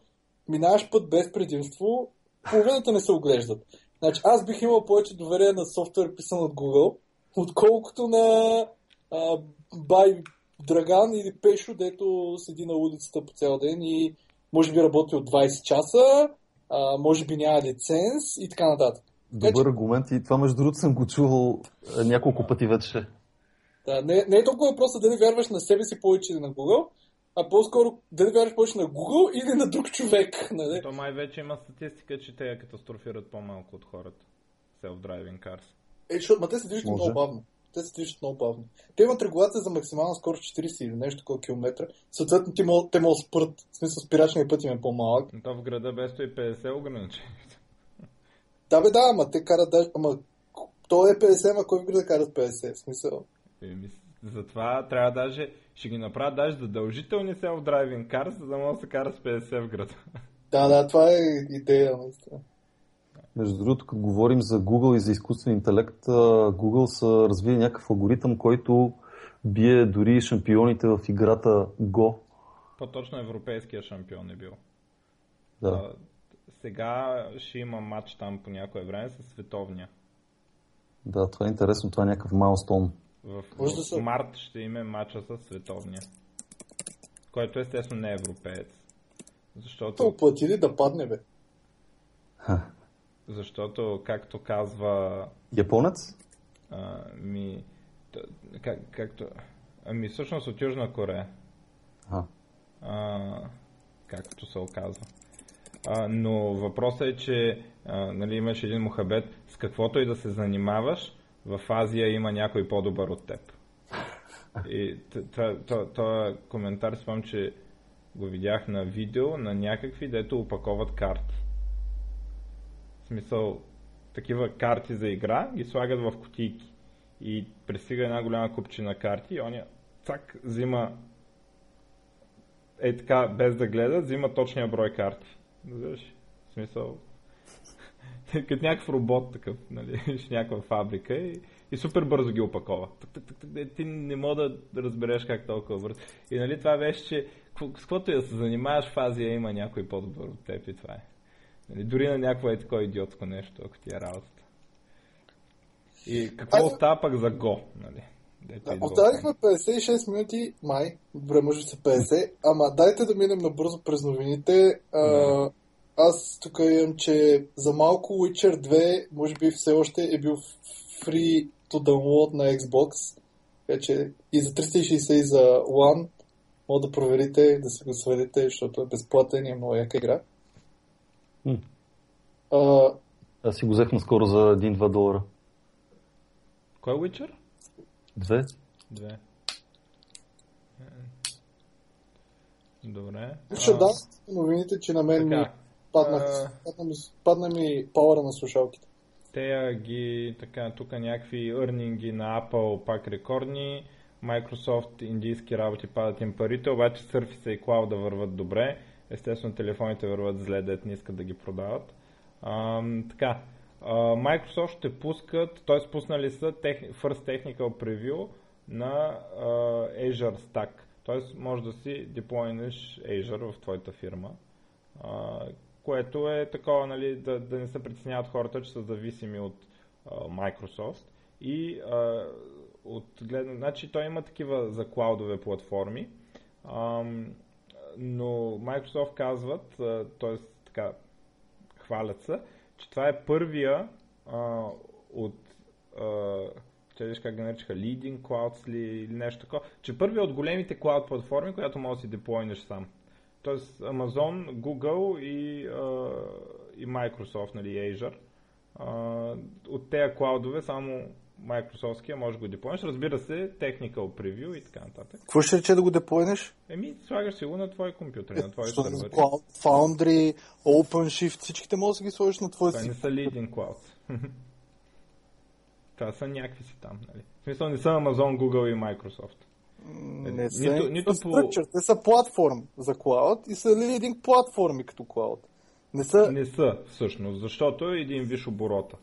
минаваш път без предимство, половината не се оглеждат. Значи аз бих имал повече доверие на софтуер писан от Google, отколкото на а, Бай Драган или Пешо, дето седи на улицата по цял ден и може би работи от 20 часа, а, може би няма лиценз и така нататък. Добър аргумент и това между другото съм го чувал няколко пъти вече. Да, не, не е толкова въпросът дали вярваш на себе си повече или на Google, а по-скоро дали вярваш повече на Google или на друг човек. Нали? То май вече има статистика, че те катастрофират по-малко от хората. Self-driving cars. Е, защото, ма те се движат много бавно. Те се движат много бавно. Те имат регулация за максимална скорост 40 или нещо такова километра. Съответно, те могат, те могат спрат. В смисъл, спирачният път им е по-малък. Но то в града без 150 ограничение. Да, бе, да, ама те карат даже... Ама то е 50, ама кой в града кара с 50? В смисъл. Еми, Затова трябва даже, ще ги направят даже задължителни self-driving cars, за да може да се кара с 50 в града. Да, да, това е идея, наистина. Между другото, като говорим за Google и за изкуствен интелект, Google са развили някакъв алгоритъм, който бие дори шампионите в играта Go. По-точно европейския шампион е бил. Да. А, сега ще има матч там по някое време с световния. да, това е интересно, това е някакъв майлстон. В, Може да се- март ще има матча с световния. Който естествено не е европеец. То Защото, оплатили да падне, бе. Защото както казва Японец? а, ми, как, както, ами всъщност от Южна Корея. А, а, както се оказва. А, но въпросът е, че а, нали, имаш един мухабет, с каквото и да се занимаваш, в Азия има някой по-добър от теб. И този коментар спомням, че го видях на видео на някакви, дето опаковат карти. В смисъл, такива карти за игра ги слагат в кутийки. И пристига една голяма купчина карти и оня цак взима е така, без да гледа, взима точния брой карти. Разбираш? В смисъл, като някакъв робот такъв, нали, в някаква фабрика и, и супер бързо ги опакова. Ти не мога да разбереш как толкова бързо. И нали това беше, че с каквото и да се занимаваш в Азия има някой по-добър от теб и това е. Нали, дори на някакво е такова идиотско нещо, ако ти е работата. И какво Айде- остава пък за Го, нали? Да, Оставихме 56 минути, май, добре, може би са 50, ама дайте да минем набързо през новините. А, аз тук имам, че за малко Witcher 2, може би все още е бил free to download на Xbox, така че и за 360 и за One, може да проверите, да се го свалите, защото е безплатен и е много яка игра. М. А, аз си го взех наскоро за 1-2 долара. Кой е Witcher? Две? Две. Добре. ще А, дам новините, че на мен ми Така. падна, А. падна, ми, падна ми пауъра на слушалките. Те ги, така, тук някаквиърнинги на Apple пак рекордни, Microsoft индийски работи падат им парите, обаче Surface и Cloud да върват добре. Естествено телефоните върват зле, дет не искат да ги продават. Ам, така, а, Microsoft ще пускат, т.е. пуснали са First Technical Preview на а, Azure Stack. Т.е. може да си деплойнеш Azure в твоята фирма. А, което е такова, нали, да, да не се притесняват хората, че са зависими от а, Microsoft. И а, от значи той има такива за клаудове платформи, но Microsoft казват, т.е. така хвалят се, че това е първия а, от а, че как наричаха Leading Clouds ли, или нещо такова, че първият от големите клауд платформи, която може да си деплойнеш сам. Тоест Amazon, Google и, а, и Microsoft, нали, Azure. А, от тези клаудове само Microsoftския може да го деплойнеш. Разбира се, Technical Preview и така нататък. Какво ще рече да го деплойнеш? Еми, слагаш си го на твой компютър, на твой сървър. Cloud, Foundry, OpenShift, всичките можеш да ги сложиш на твой Това си. не са leading clouds. Това са някакви си там, нали? В смисъл не са Amazon, Google и Microsoft. Не са Нито- нито по- те са платформ за клауд и са един платформи като клауд. Не са, Не са, всъщност, защото е един виш оборота.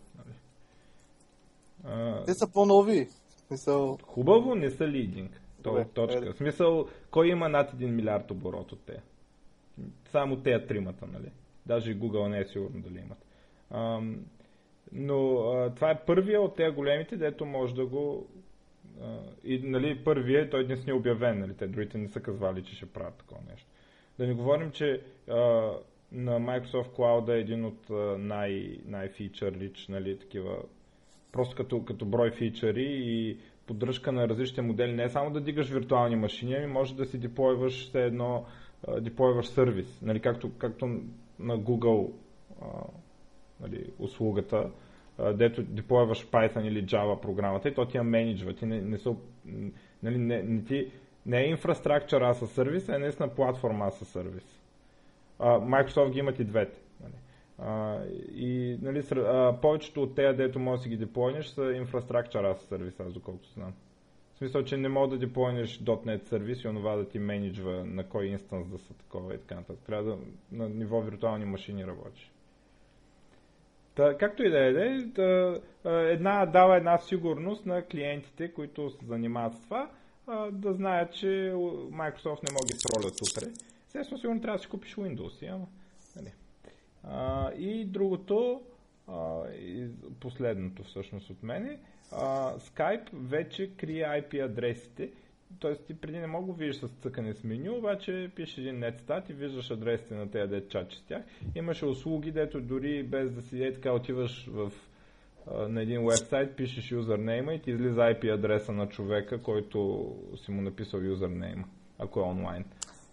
А, те са по-нови. Смисъл, Хубаво, не са лидинг. То, Добре, точка. В смисъл, кой има над 1 милиард оборот от те? Само те тримата, нали? Даже Google не е сигурно дали имат. Ам, но а, това е първия от тези големите, дето може да го... А, и нали, първия, той днес не е обявен, нали? Те другите не са казвали, че ще правят такова нещо. Да не говорим, че а, на Microsoft Cloud е един от най- най-фичър нали, такива просто като, като брой фичъри и поддръжка на различните модели. Не е само да дигаш виртуални машини, ами може да си деплойваш все едно, а, деплойваш сервис, нали, както, както на Google а, нали, услугата, а, дето деплойваш Python или Java програмата и то ти я менеджва. Ти не, не, са, нали, не, не, ти, не е инфраструктура аз със сервис, а е наистина платформа аз със сервис. А, Microsoft ги имат и двете. И нали, а, повечето от тези, дето можеш да си ги деплойнеш, са as Service, аз доколкото знам. В смисъл, че не мога да деплойнеш .NET сервис и онова да ти менеджва на кой инстанс да са такова и така нататък. Трябва да на ниво виртуални машини работиш. Та, както и да е, да, една, дава една сигурност на клиентите, които се занимават с това, да знаят, че Microsoft не може да тролят утре. Естествено, сигурно трябва да си купиш Windows, ама, нали. И другото, а, и последното всъщност от мене, Skype вече крие IP адресите. Тоест ти преди не мога да видиш с цъкане с меню, обаче пишеш един нетстат и виждаш адресите на тези дет чачи с тях. Имаше услуги, дето дори без да си е така отиваш в, на един вебсайт, пишеш юзернейма и ти излиза IP адреса на човека, който си му написал юзернейма, ако е онлайн.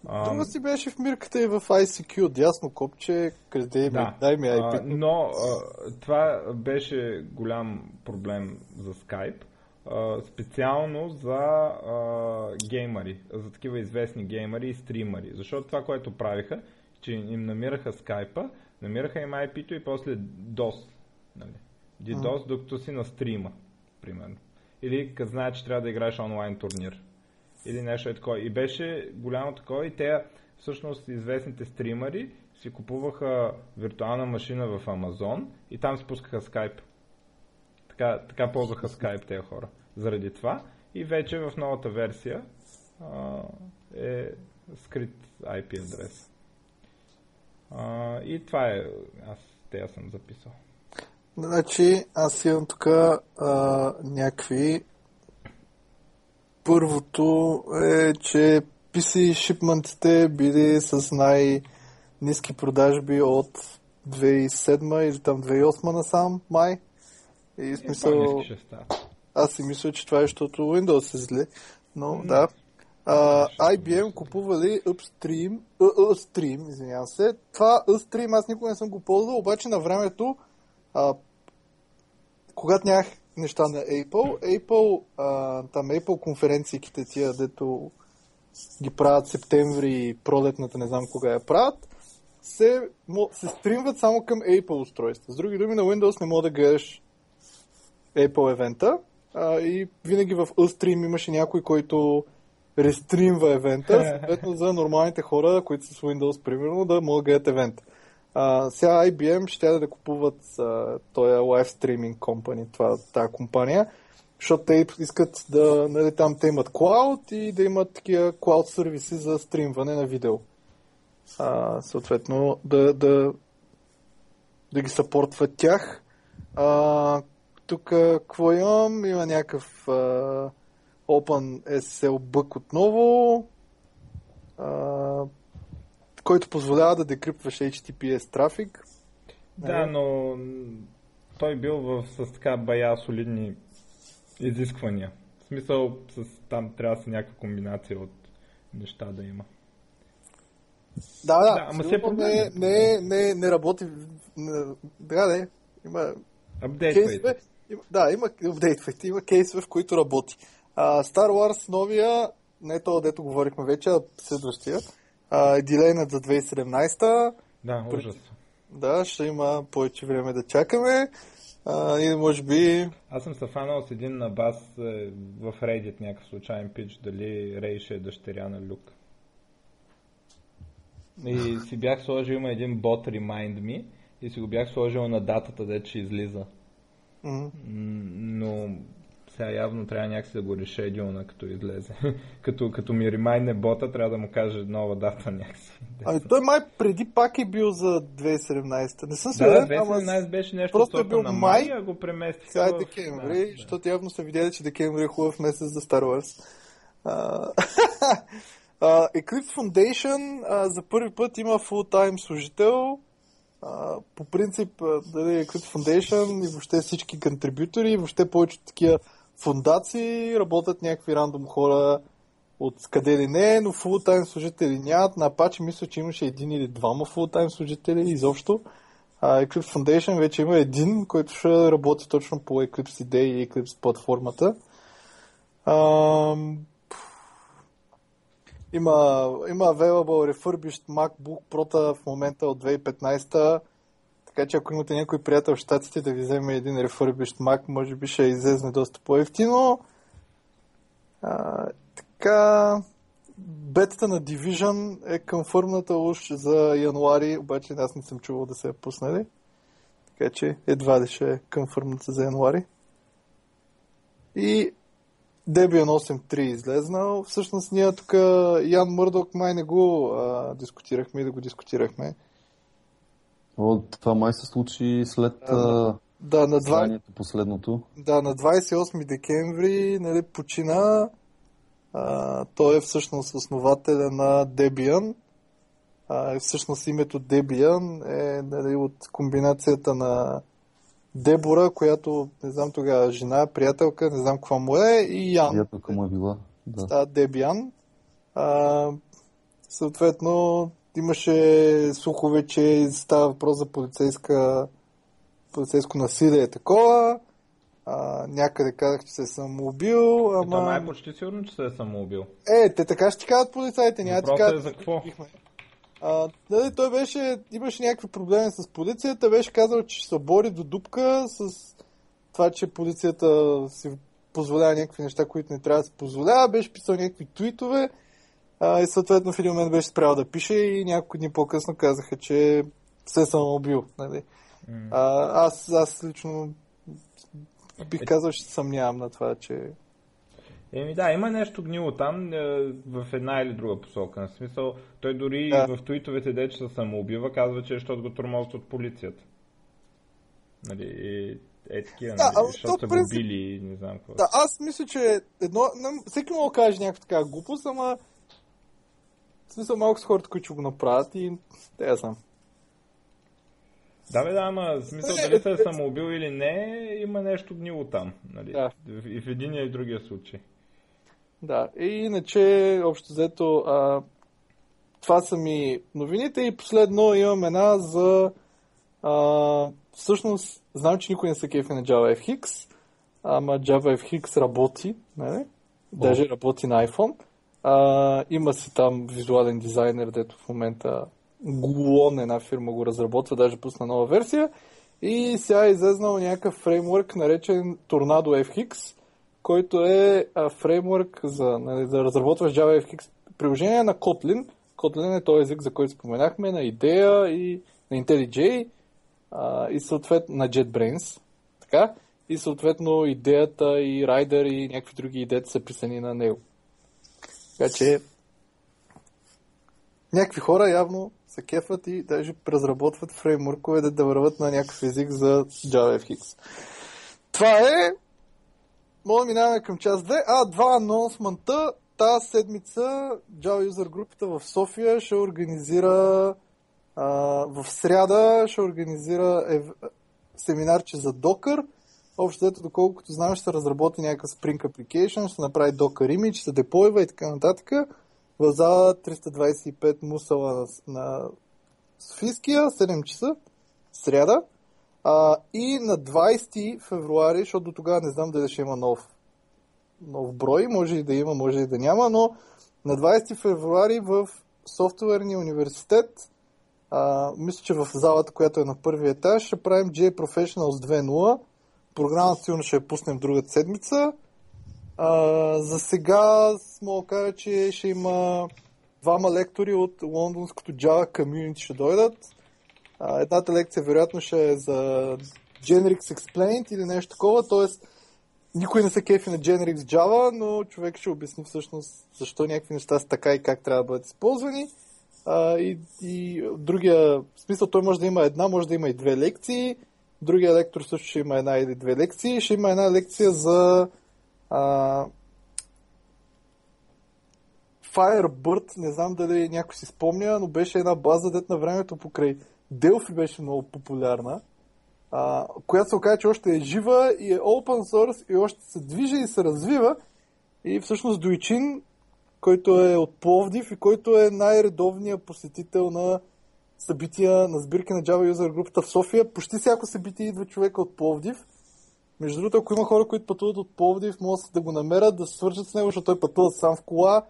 Друга си беше в мирката и в ICQ, дясно копче, къде ми, Да. дай ми А, IP. но а, това беше голям проблем за Skype, а, специално за а, геймъри, за такива известни геймъри и стримъри. Защото това, което правиха, че им намираха скайпа, намираха им IP-то и после DOS. Нали? DDoS, докато си на стрима, примерно. Или като знаят, че трябва да играеш онлайн турнир. Или нещо е такова. И беше голямо такова и те, всъщност, известните стримари си купуваха виртуална машина в Amazon и там си пускаха Skype. Така, така ползваха Skype тези хора. Заради това и вече в новата версия а, е скрит IP адрес. А, и това е, аз те съм записал. Значи, аз имам тук някакви. Първото е, че PC шипментите били с най-низки продажби от 2007 или там 2008 насам, май. И в смисъл, аз си мисля, че това е, защото Windows е зле. Но, да. А, IBM купували Upstream, Upstream, извинявам се. Това Upstream аз никога не съм го ползвал, обаче на времето, а, когато нямах неща на Apple, Apple, а, там Apple конференциите тия, дето ги правят септември, пролетната, не знам кога я правят, се, се стримват само към Apple устройства. С други думи, на Windows не мога да гледаш Apple евента а, и винаги в Ustream имаше някой, който рестримва евента, съответно за нормалните хора, които са с Windows, примерно, да могат да гледат евента. Сега IBM ще да купуват а, този Live Streaming Company, това, тази компания, защото те искат да, нали, там те имат клауд и да имат такива клауд сервиси за стримване на видео. А, съответно, да, да, да ги съпортват тях. А, тук какво имам? Има някакъв а, Open SSL бък отново, а, който позволява да декриптваш HTTPS трафик. Да, но м, той бил в, с така бая солидни изисквания. В смисъл, с, там трябва да си някаква комбинация от неща да има. Да, да, Да, ама все е. не, не, не, не работи. не- Да, не. Има Апдейтвайте. да, има апдейтвайте, има кейсове, в които работи. А, Star Wars новия, не то, дето говорихме вече, а следващия, а, е дилейнат за 2017. Да, ужас. Да, ще има повече време да чакаме. А, и може би... Аз съм се фанал с един на бас е, в Reddit, някакъв случайен пич, дали Рей ще е дъщеря на Люк. И си бях сложил, има един бот Remind Me, и си го бях сложил на датата, де че излиза. М, Но сега явно трябва някакси да го решедюлна, като излезе. като, като ми ремайне бота, трябва да му каже нова дата някакси. Ами той май преди пак е бил за 2017. Не съм Да, сигурен, ама 2017 беше нещо просто е бил на май, а го преместих. сега е декември, да, да. защото явно са видяли, че декември е хубав месец за Star Wars. А, Eclipse Foundation а, за първи път има full-time служител. А, по принцип, дали, Eclipse Foundation и въобще всички контрибютори, и въобще повечето такива фундации работят някакви рандом хора от къде ли не, но фултайм служители нямат. На Apache мисля, че имаше един или двама фултайм служители изобщо. А Eclipse Foundation вече има един, който ще работи точно по Eclipse идеи и Eclipse платформата. Ам, има, има available refurbished MacBook Pro в момента от 2015 така че ако имате някой приятел в щатите да ви вземе един refurbished Mac, може би ще излезне доста по-ефтино. А, така, бетата на Division е конфърмната уж за януари, обаче аз не съм чувал да се е пуснали. Така че едва ли ще е конфърмната за януари. И Debian 8.3 излезнал. Всъщност ние тук Ян Мърдок май не го а, дискутирахме и да го дискутирахме. Това май се случи след а, Да, на 2, изданието последното. Да, на 28 декември нали, почина. А, той е всъщност основателя на Debian. А, всъщност името Debian е нали, от комбинацията на Дебора, която не знам тогава жена, приятелка, не знам каква му е, и Ян. Приятелка му е била. Да. А, съответно, имаше слухове, че става въпрос за полицейска, полицейско насилие и такова. А, някъде казах, че се е самоубил, Ама... Това май е ама... почти сигурно, че се е самоубил. Е, те така ще ти казват полицайите, няма ти е за какво? А, нали, той беше, имаше някакви проблеми с полицията, беше казал, че ще се бори до дупка с това, че полицията си позволява някакви неща, които не трябва да се позволява, беше писал някакви твитове а, и съответно в един момент беше спрял да пише и няколко дни по-късно казаха, че се е самоубил. Нали? М. А, аз, аз лично бих казал, че съмнявам на това, че... Еми да, има нещо гнило там е, в една или друга посока. На смисъл, той дори Да. в твитовете, де че се самоубива, казва, че е, защото го тормозят от полицията. Нали, е такива, Да, нали, защото то са го принцип- били и не знам какво. Да, аз мисля, че едно... Всеки мога да каже някаква така глупост, ама... В смисъл малко с хората, които го направят и... Те я знам. Да, бе, да, ама в смисъл Не, дали се е, самоубил или не, има нещо гнило там. Нали? Да. И в единия и в другия случай. Да, и иначе, общо взето, а, това са ми новините и последно имам една за... А, всъщност, знам, че никой не се кефи на JavaFX, ама JavaFX работи, нали? Даже работи на iPhone. А, има си там визуален дизайнер, дето в момента Gluon, една фирма го разработва, даже пусна нова версия. И сега е излезнал някакъв фреймворк, наречен Tornado FX, който е а, фреймворк за нали, да разработваш JavaFX приложение на Kotlin. Kotlin е този език, за който споменахме, на IDEA и на IntelliJ а, и съответно на JetBrains. Така? И съответно идеята и Rider и някакви други идеи са писани на него. Така че някакви хора явно се кефат и даже разработват фреймворкове да, да върват на някакъв език за JavaFX. Това е. Мога минаваме към час 2. А, два анонсмента. Тази седмица Java User групата в София ще организира а, в сряда ще организира ев... семинарче за Docker. Общо взето, доколкото знам, ще разработи някакъв Spring Application, ще направи Docker Image, ще деплойва и така нататък. В зала 325 мусала на, на Софийския, 7 часа, сряда. А, и на 20 февруари, защото до тогава не знам дали ще има нов, нов брой, може и да има, може и да няма, но на 20 февруари в Софтуерния университет А, мисля, че в залата, която е на първия етаж, ще правим J Professionals 2.0. Програмата сигурно ще я пуснем другата седмица. А, за сега мога да кажа, че ще има двама лектори от лондонското Java Community ще дойдат. А, едната лекция вероятно ще е за Generics Explained или нещо такова, т.е. никой не се кефи на Generics Java, но човек ще обясни всъщност защо някакви неща са така и как трябва да бъдат използвани. А, и, и другия, смисъл той може да има една, може да има и две лекции. Другия лектор също ще има една или две лекции. Ще има една лекция за а, Firebird, не знам дали някой си спомня, но беше една база, дет на времето покрай Delphi беше много популярна, а, която се оказа, че още е жива и е open source и още се движи и се развива. И всъщност Дойчин, който е от Пловдив и който е най-редовният посетител на събития на сбирки на Java User групата в София. Почти всяко събитие идва човека от Пловдив. Между другото, ако има хора, които пътуват от Пловдив, могат да го намерят, да се свържат с него, защото той пътува сам в кола,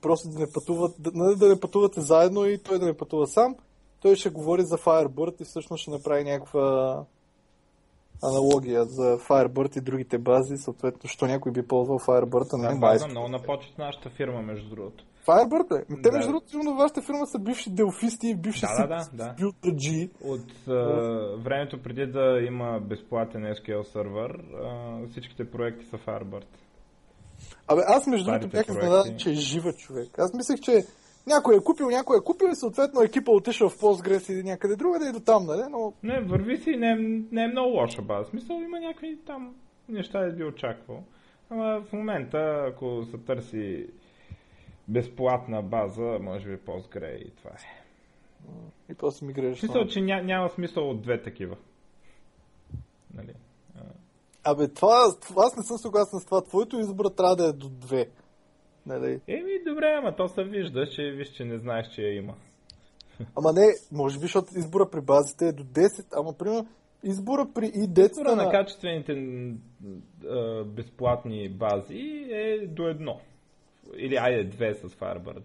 просто да не пътуват, да, нали, да не пътувате заедно и той да не пътува сам. Той ще говори за Firebird и всъщност ще направи някаква аналогия за Firebird и другите бази, съответно, що някой би ползвал Firebird, а не Да, база много на почет нашата фирма, между другото. Firebird е. Те, Да. между другото, сигурно вашата фирма са бивши делфисти и бивши Да, да, да, да. G. От а, времето преди да има безплатен SQL сервер, а, всичките проекти са Firebird. Абе, аз между другото бях изненадан, че е жива човек. Аз мислех, че някой е купил, някой е купил и съответно екипа отишъл в Postgres или някъде другаде и до там, нали? Но Не, върви си, не, е- не е много лоша база. Смисъл има някакви там неща да би очаквал. Ама в момента, ако се търси безплатна база, може би Postgre и това е. и после ми греш. В смисъл, че ня, няма смисъл от две такива. Нали? Абе, това, това, аз не съм съгласен с това. Твоето избор трябва да е до две. Нали? Еми, добре, ама то се вижда, че виж, че не знаеш, че я има. Ама не, може би, защото избора при базите е до 10, ама примерно избора при и децата Избора на на... качествените а, безплатни бази е до едно. Или айде две с Firebird.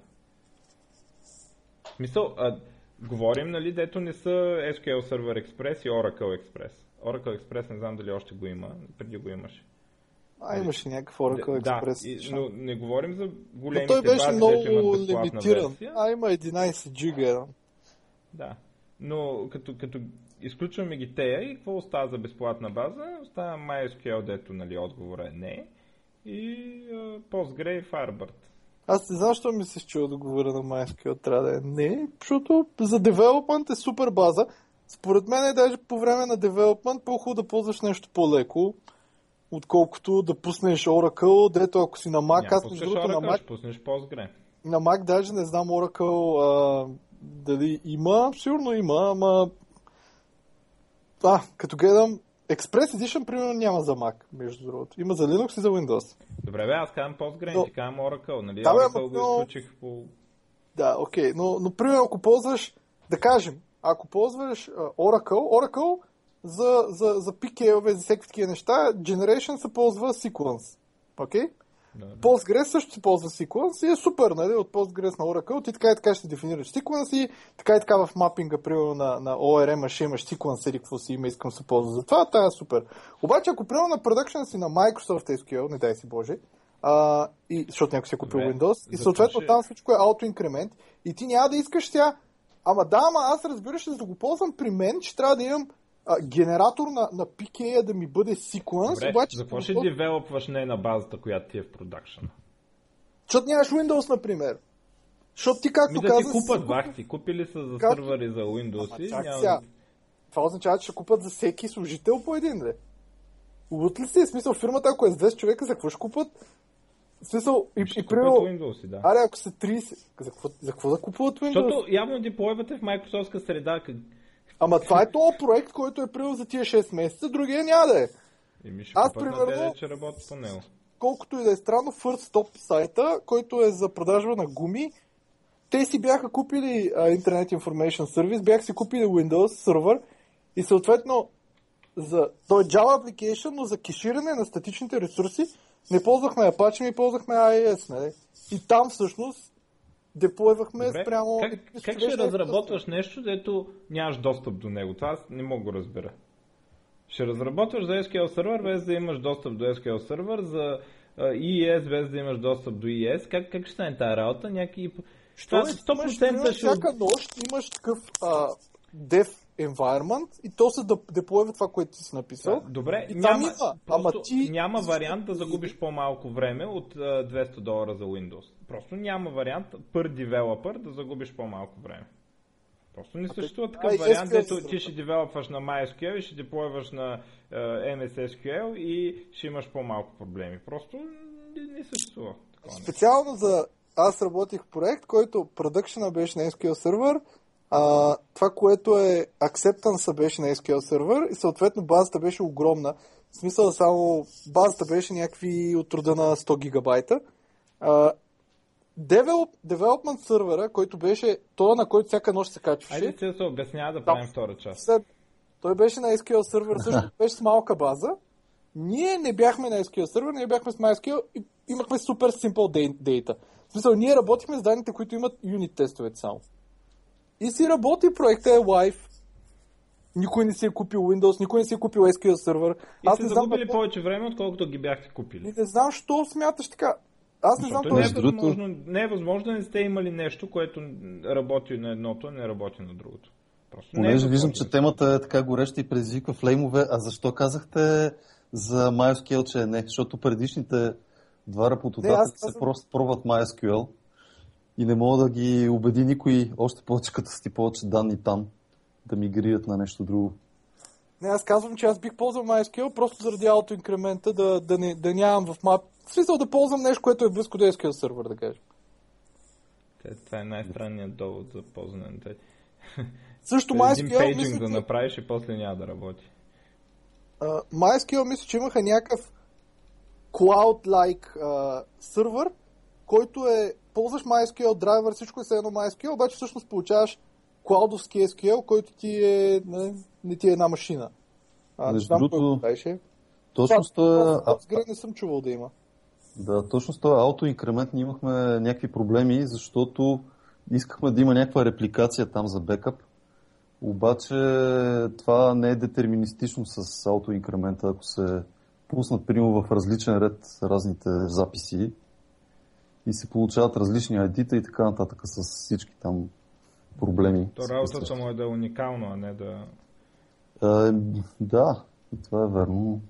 В Смисъл, а, говорим, нали, дето не са SQL Server Express и Oracle Express. Oracle Express не знам дали още го има, преди го имаше. А, имаше някакъв Oracle да, Express. и, но не говорим за Но големите той беше бази, много лимитиран. версия. А, има 11 джига. Да. Но като, като изключваме ги тея и какво остава за безплатна база? Остава MySQL, дето нали, отговора е не. И uh, Postgre и Firebird. Аз не знам, защо ми се счува да говоря на MySQL. Трябва да е не, защото за девелопмент е супер база. Според мен е даже по време на девелопмент по-хубаво да ползваш нещо по-леко, отколкото да пуснеш Oracle, дето ако си на Mac, Няма аз между другото на Mac, пуснеш Postgre. на Mac даже не знам Oracle а, дали има, сигурно има, ама а, като гледам Express Edition примерно няма за Mac, между другото. Има за Linux и за Windows. Добре, бе, аз казвам Postgre, Но- но... ти казвам Oracle. Нали? Да, Oracle ама го изключих по... Да, окей, но, но примерно ако ползваш, да кажем, ако ползваш а, Oracle, Oracle за, за, за PKL-ове, за всеки такива неща, Generation се ползва Sequence. Окей? Да, да. Postgres също се ползва Sequence и е супер, нали, от Postgres на Oracle. Ти така и така ще дефинираш Sequence и така и така в мапинга, примерно на, на ORM ще имаш Sequence или какво си има, искам да се ползва за това, това е супер. Обаче, ако примерно на продъкшен си на Microsoft SQL, не дай си Боже, а, и, защото някой си е купил Добре, Windows, и съответно ще- там всичко е аутоинкремент и ти няма да искаш сега, ама да, ама аз разбираш, за да го ползвам при мен, че трябва да имам а, генератор на, на PK да ми бъде Sequence, Добре, обаче... за какво ще девелопваш не на базата, която ти е в продакшн? Защото нямаш Windows, например. Защото ти, както Ми да ти каза... купат си вахти. Купили са за Как? сървъри за Windows Ама и няма... сега. Това означава, че ще купат за всеки служител по един, ли? Лут ли си? В смисъл, фирмата, ако е с 200 човека, за какво ще купат? В смисъл, и, Ще и примерно... Windows, да. Аре, ако са 30, за какво, за какво да купуват Windows? Защото явно деплойвате в Microsoft среда. Ама това е този проект, който е приел за тия 6 месеца, другия няма да е. Еми ще Аз, примерно- на 9, че работи по него. Колкото и да е странно, First Stop сайта, който е за продажба на гуми, те си бяха купили а, Internet Information Service, бяха си купили Windows сервер и съответно за, той е Java application, но за кеширане на статичните ресурси не ползвахме Apache, ми ползвахме IIS. Нали? И там всъщност деплойвахме Добре, спрямо... Как, как ще беше разработваш нещо, дето нямаш достъп до него? Това аз не мога го разбера. Ще разработваш за SQL сервер, без да имаш достъп до SQL сервер, за EES, без да имаш достъп до EES. Как, как ще стане тази работа? Някакви... Що Това е, имаш, 100% примерно, ще... всяка нощ имаш такъв а, dev environment и то се да деплойва това, което ти си написал. Да, Добре, И там няма, има, ама ти- няма вариант да загубиш по-малко време от а, 200 долара за Windows. Просто няма вариант per developer да загубиш по-малко време. Просто не съществува такъв ай, вариант, дето сервер. ти ще девелопваш на MySQL и ще деплойваш на а, MS SQL и ще имаш по-малко проблеми. Просто не, не съществува такова. Специално за... Аз работих проект, който продъкшена беше на SQL сервер, а, това, което е acceptance беше на SQL сервер и съответно базата беше огромна. В смисъл само базата беше някакви от рода на 100 гигабайта. А, Develop, development сервера, който беше това, на който всяка нощ се качваше, Айде се да се обяснява да правим втора част. след, той беше на SQL сервер, също беше с малка база. Ние не бяхме на SQL сервер, ние бяхме с MySQL и имахме супер simple data. В смисъл, ние работихме с данните, които имат юнит тестовете само. И си работи, проекта е live. Никой не си е купил Windows, никой не си е купил SQL сервер. И Аз сте не знам, загубили какво- повече време, отколкото ги бяхте купили. и не знам, що смяташ така. Аз не знам Защото не е, другото- възможно, не е възможно да не сте имали нещо, което работи на едното, не работи на другото. Просто не е Понеже виждам, възможно. че темата е така гореща и предизвиква флеймове, а защо казахте за MySQL, че е не? Защото предишните два аз се казвам- просто пробват MySQL и не мога да ги убеди никой, още повече като сти повече данни там, да мигрират на нещо друго. Не, аз казвам, че аз бих ползвал MySQL просто заради аутоинкремента да, да, не, да нямам в мап. В смисъл да ползвам нещо, което е близко до SQL сервер, да кажем. Това е най-странният довод за ползване на тези. Също Един MySQL, пейджинг мисля, да направиш и после няма да работи. а, MySQL мисля, че имаха някакъв cloud-like а, сервер, който е, ползваш MySQL драйвер, всичко е все едно MySQL, обаче всъщност получаваш клаудовски SQL, който ти е, не, не ти е една машина. А, Между другото, беше. Точно с този, а, Postgre не съм чувал да има. да, точно с този аутоинкремент ние имахме някакви проблеми, защото искахме да има някаква репликация там за бекъп. Обаче това не е детерминистично с аутоинкремента, ако се пуснат примерно в различен ред разните записи и се получават различни ID-та и така нататък с всички там проблеми. То работата му е да е уникално, а не да... А, да, това е верно.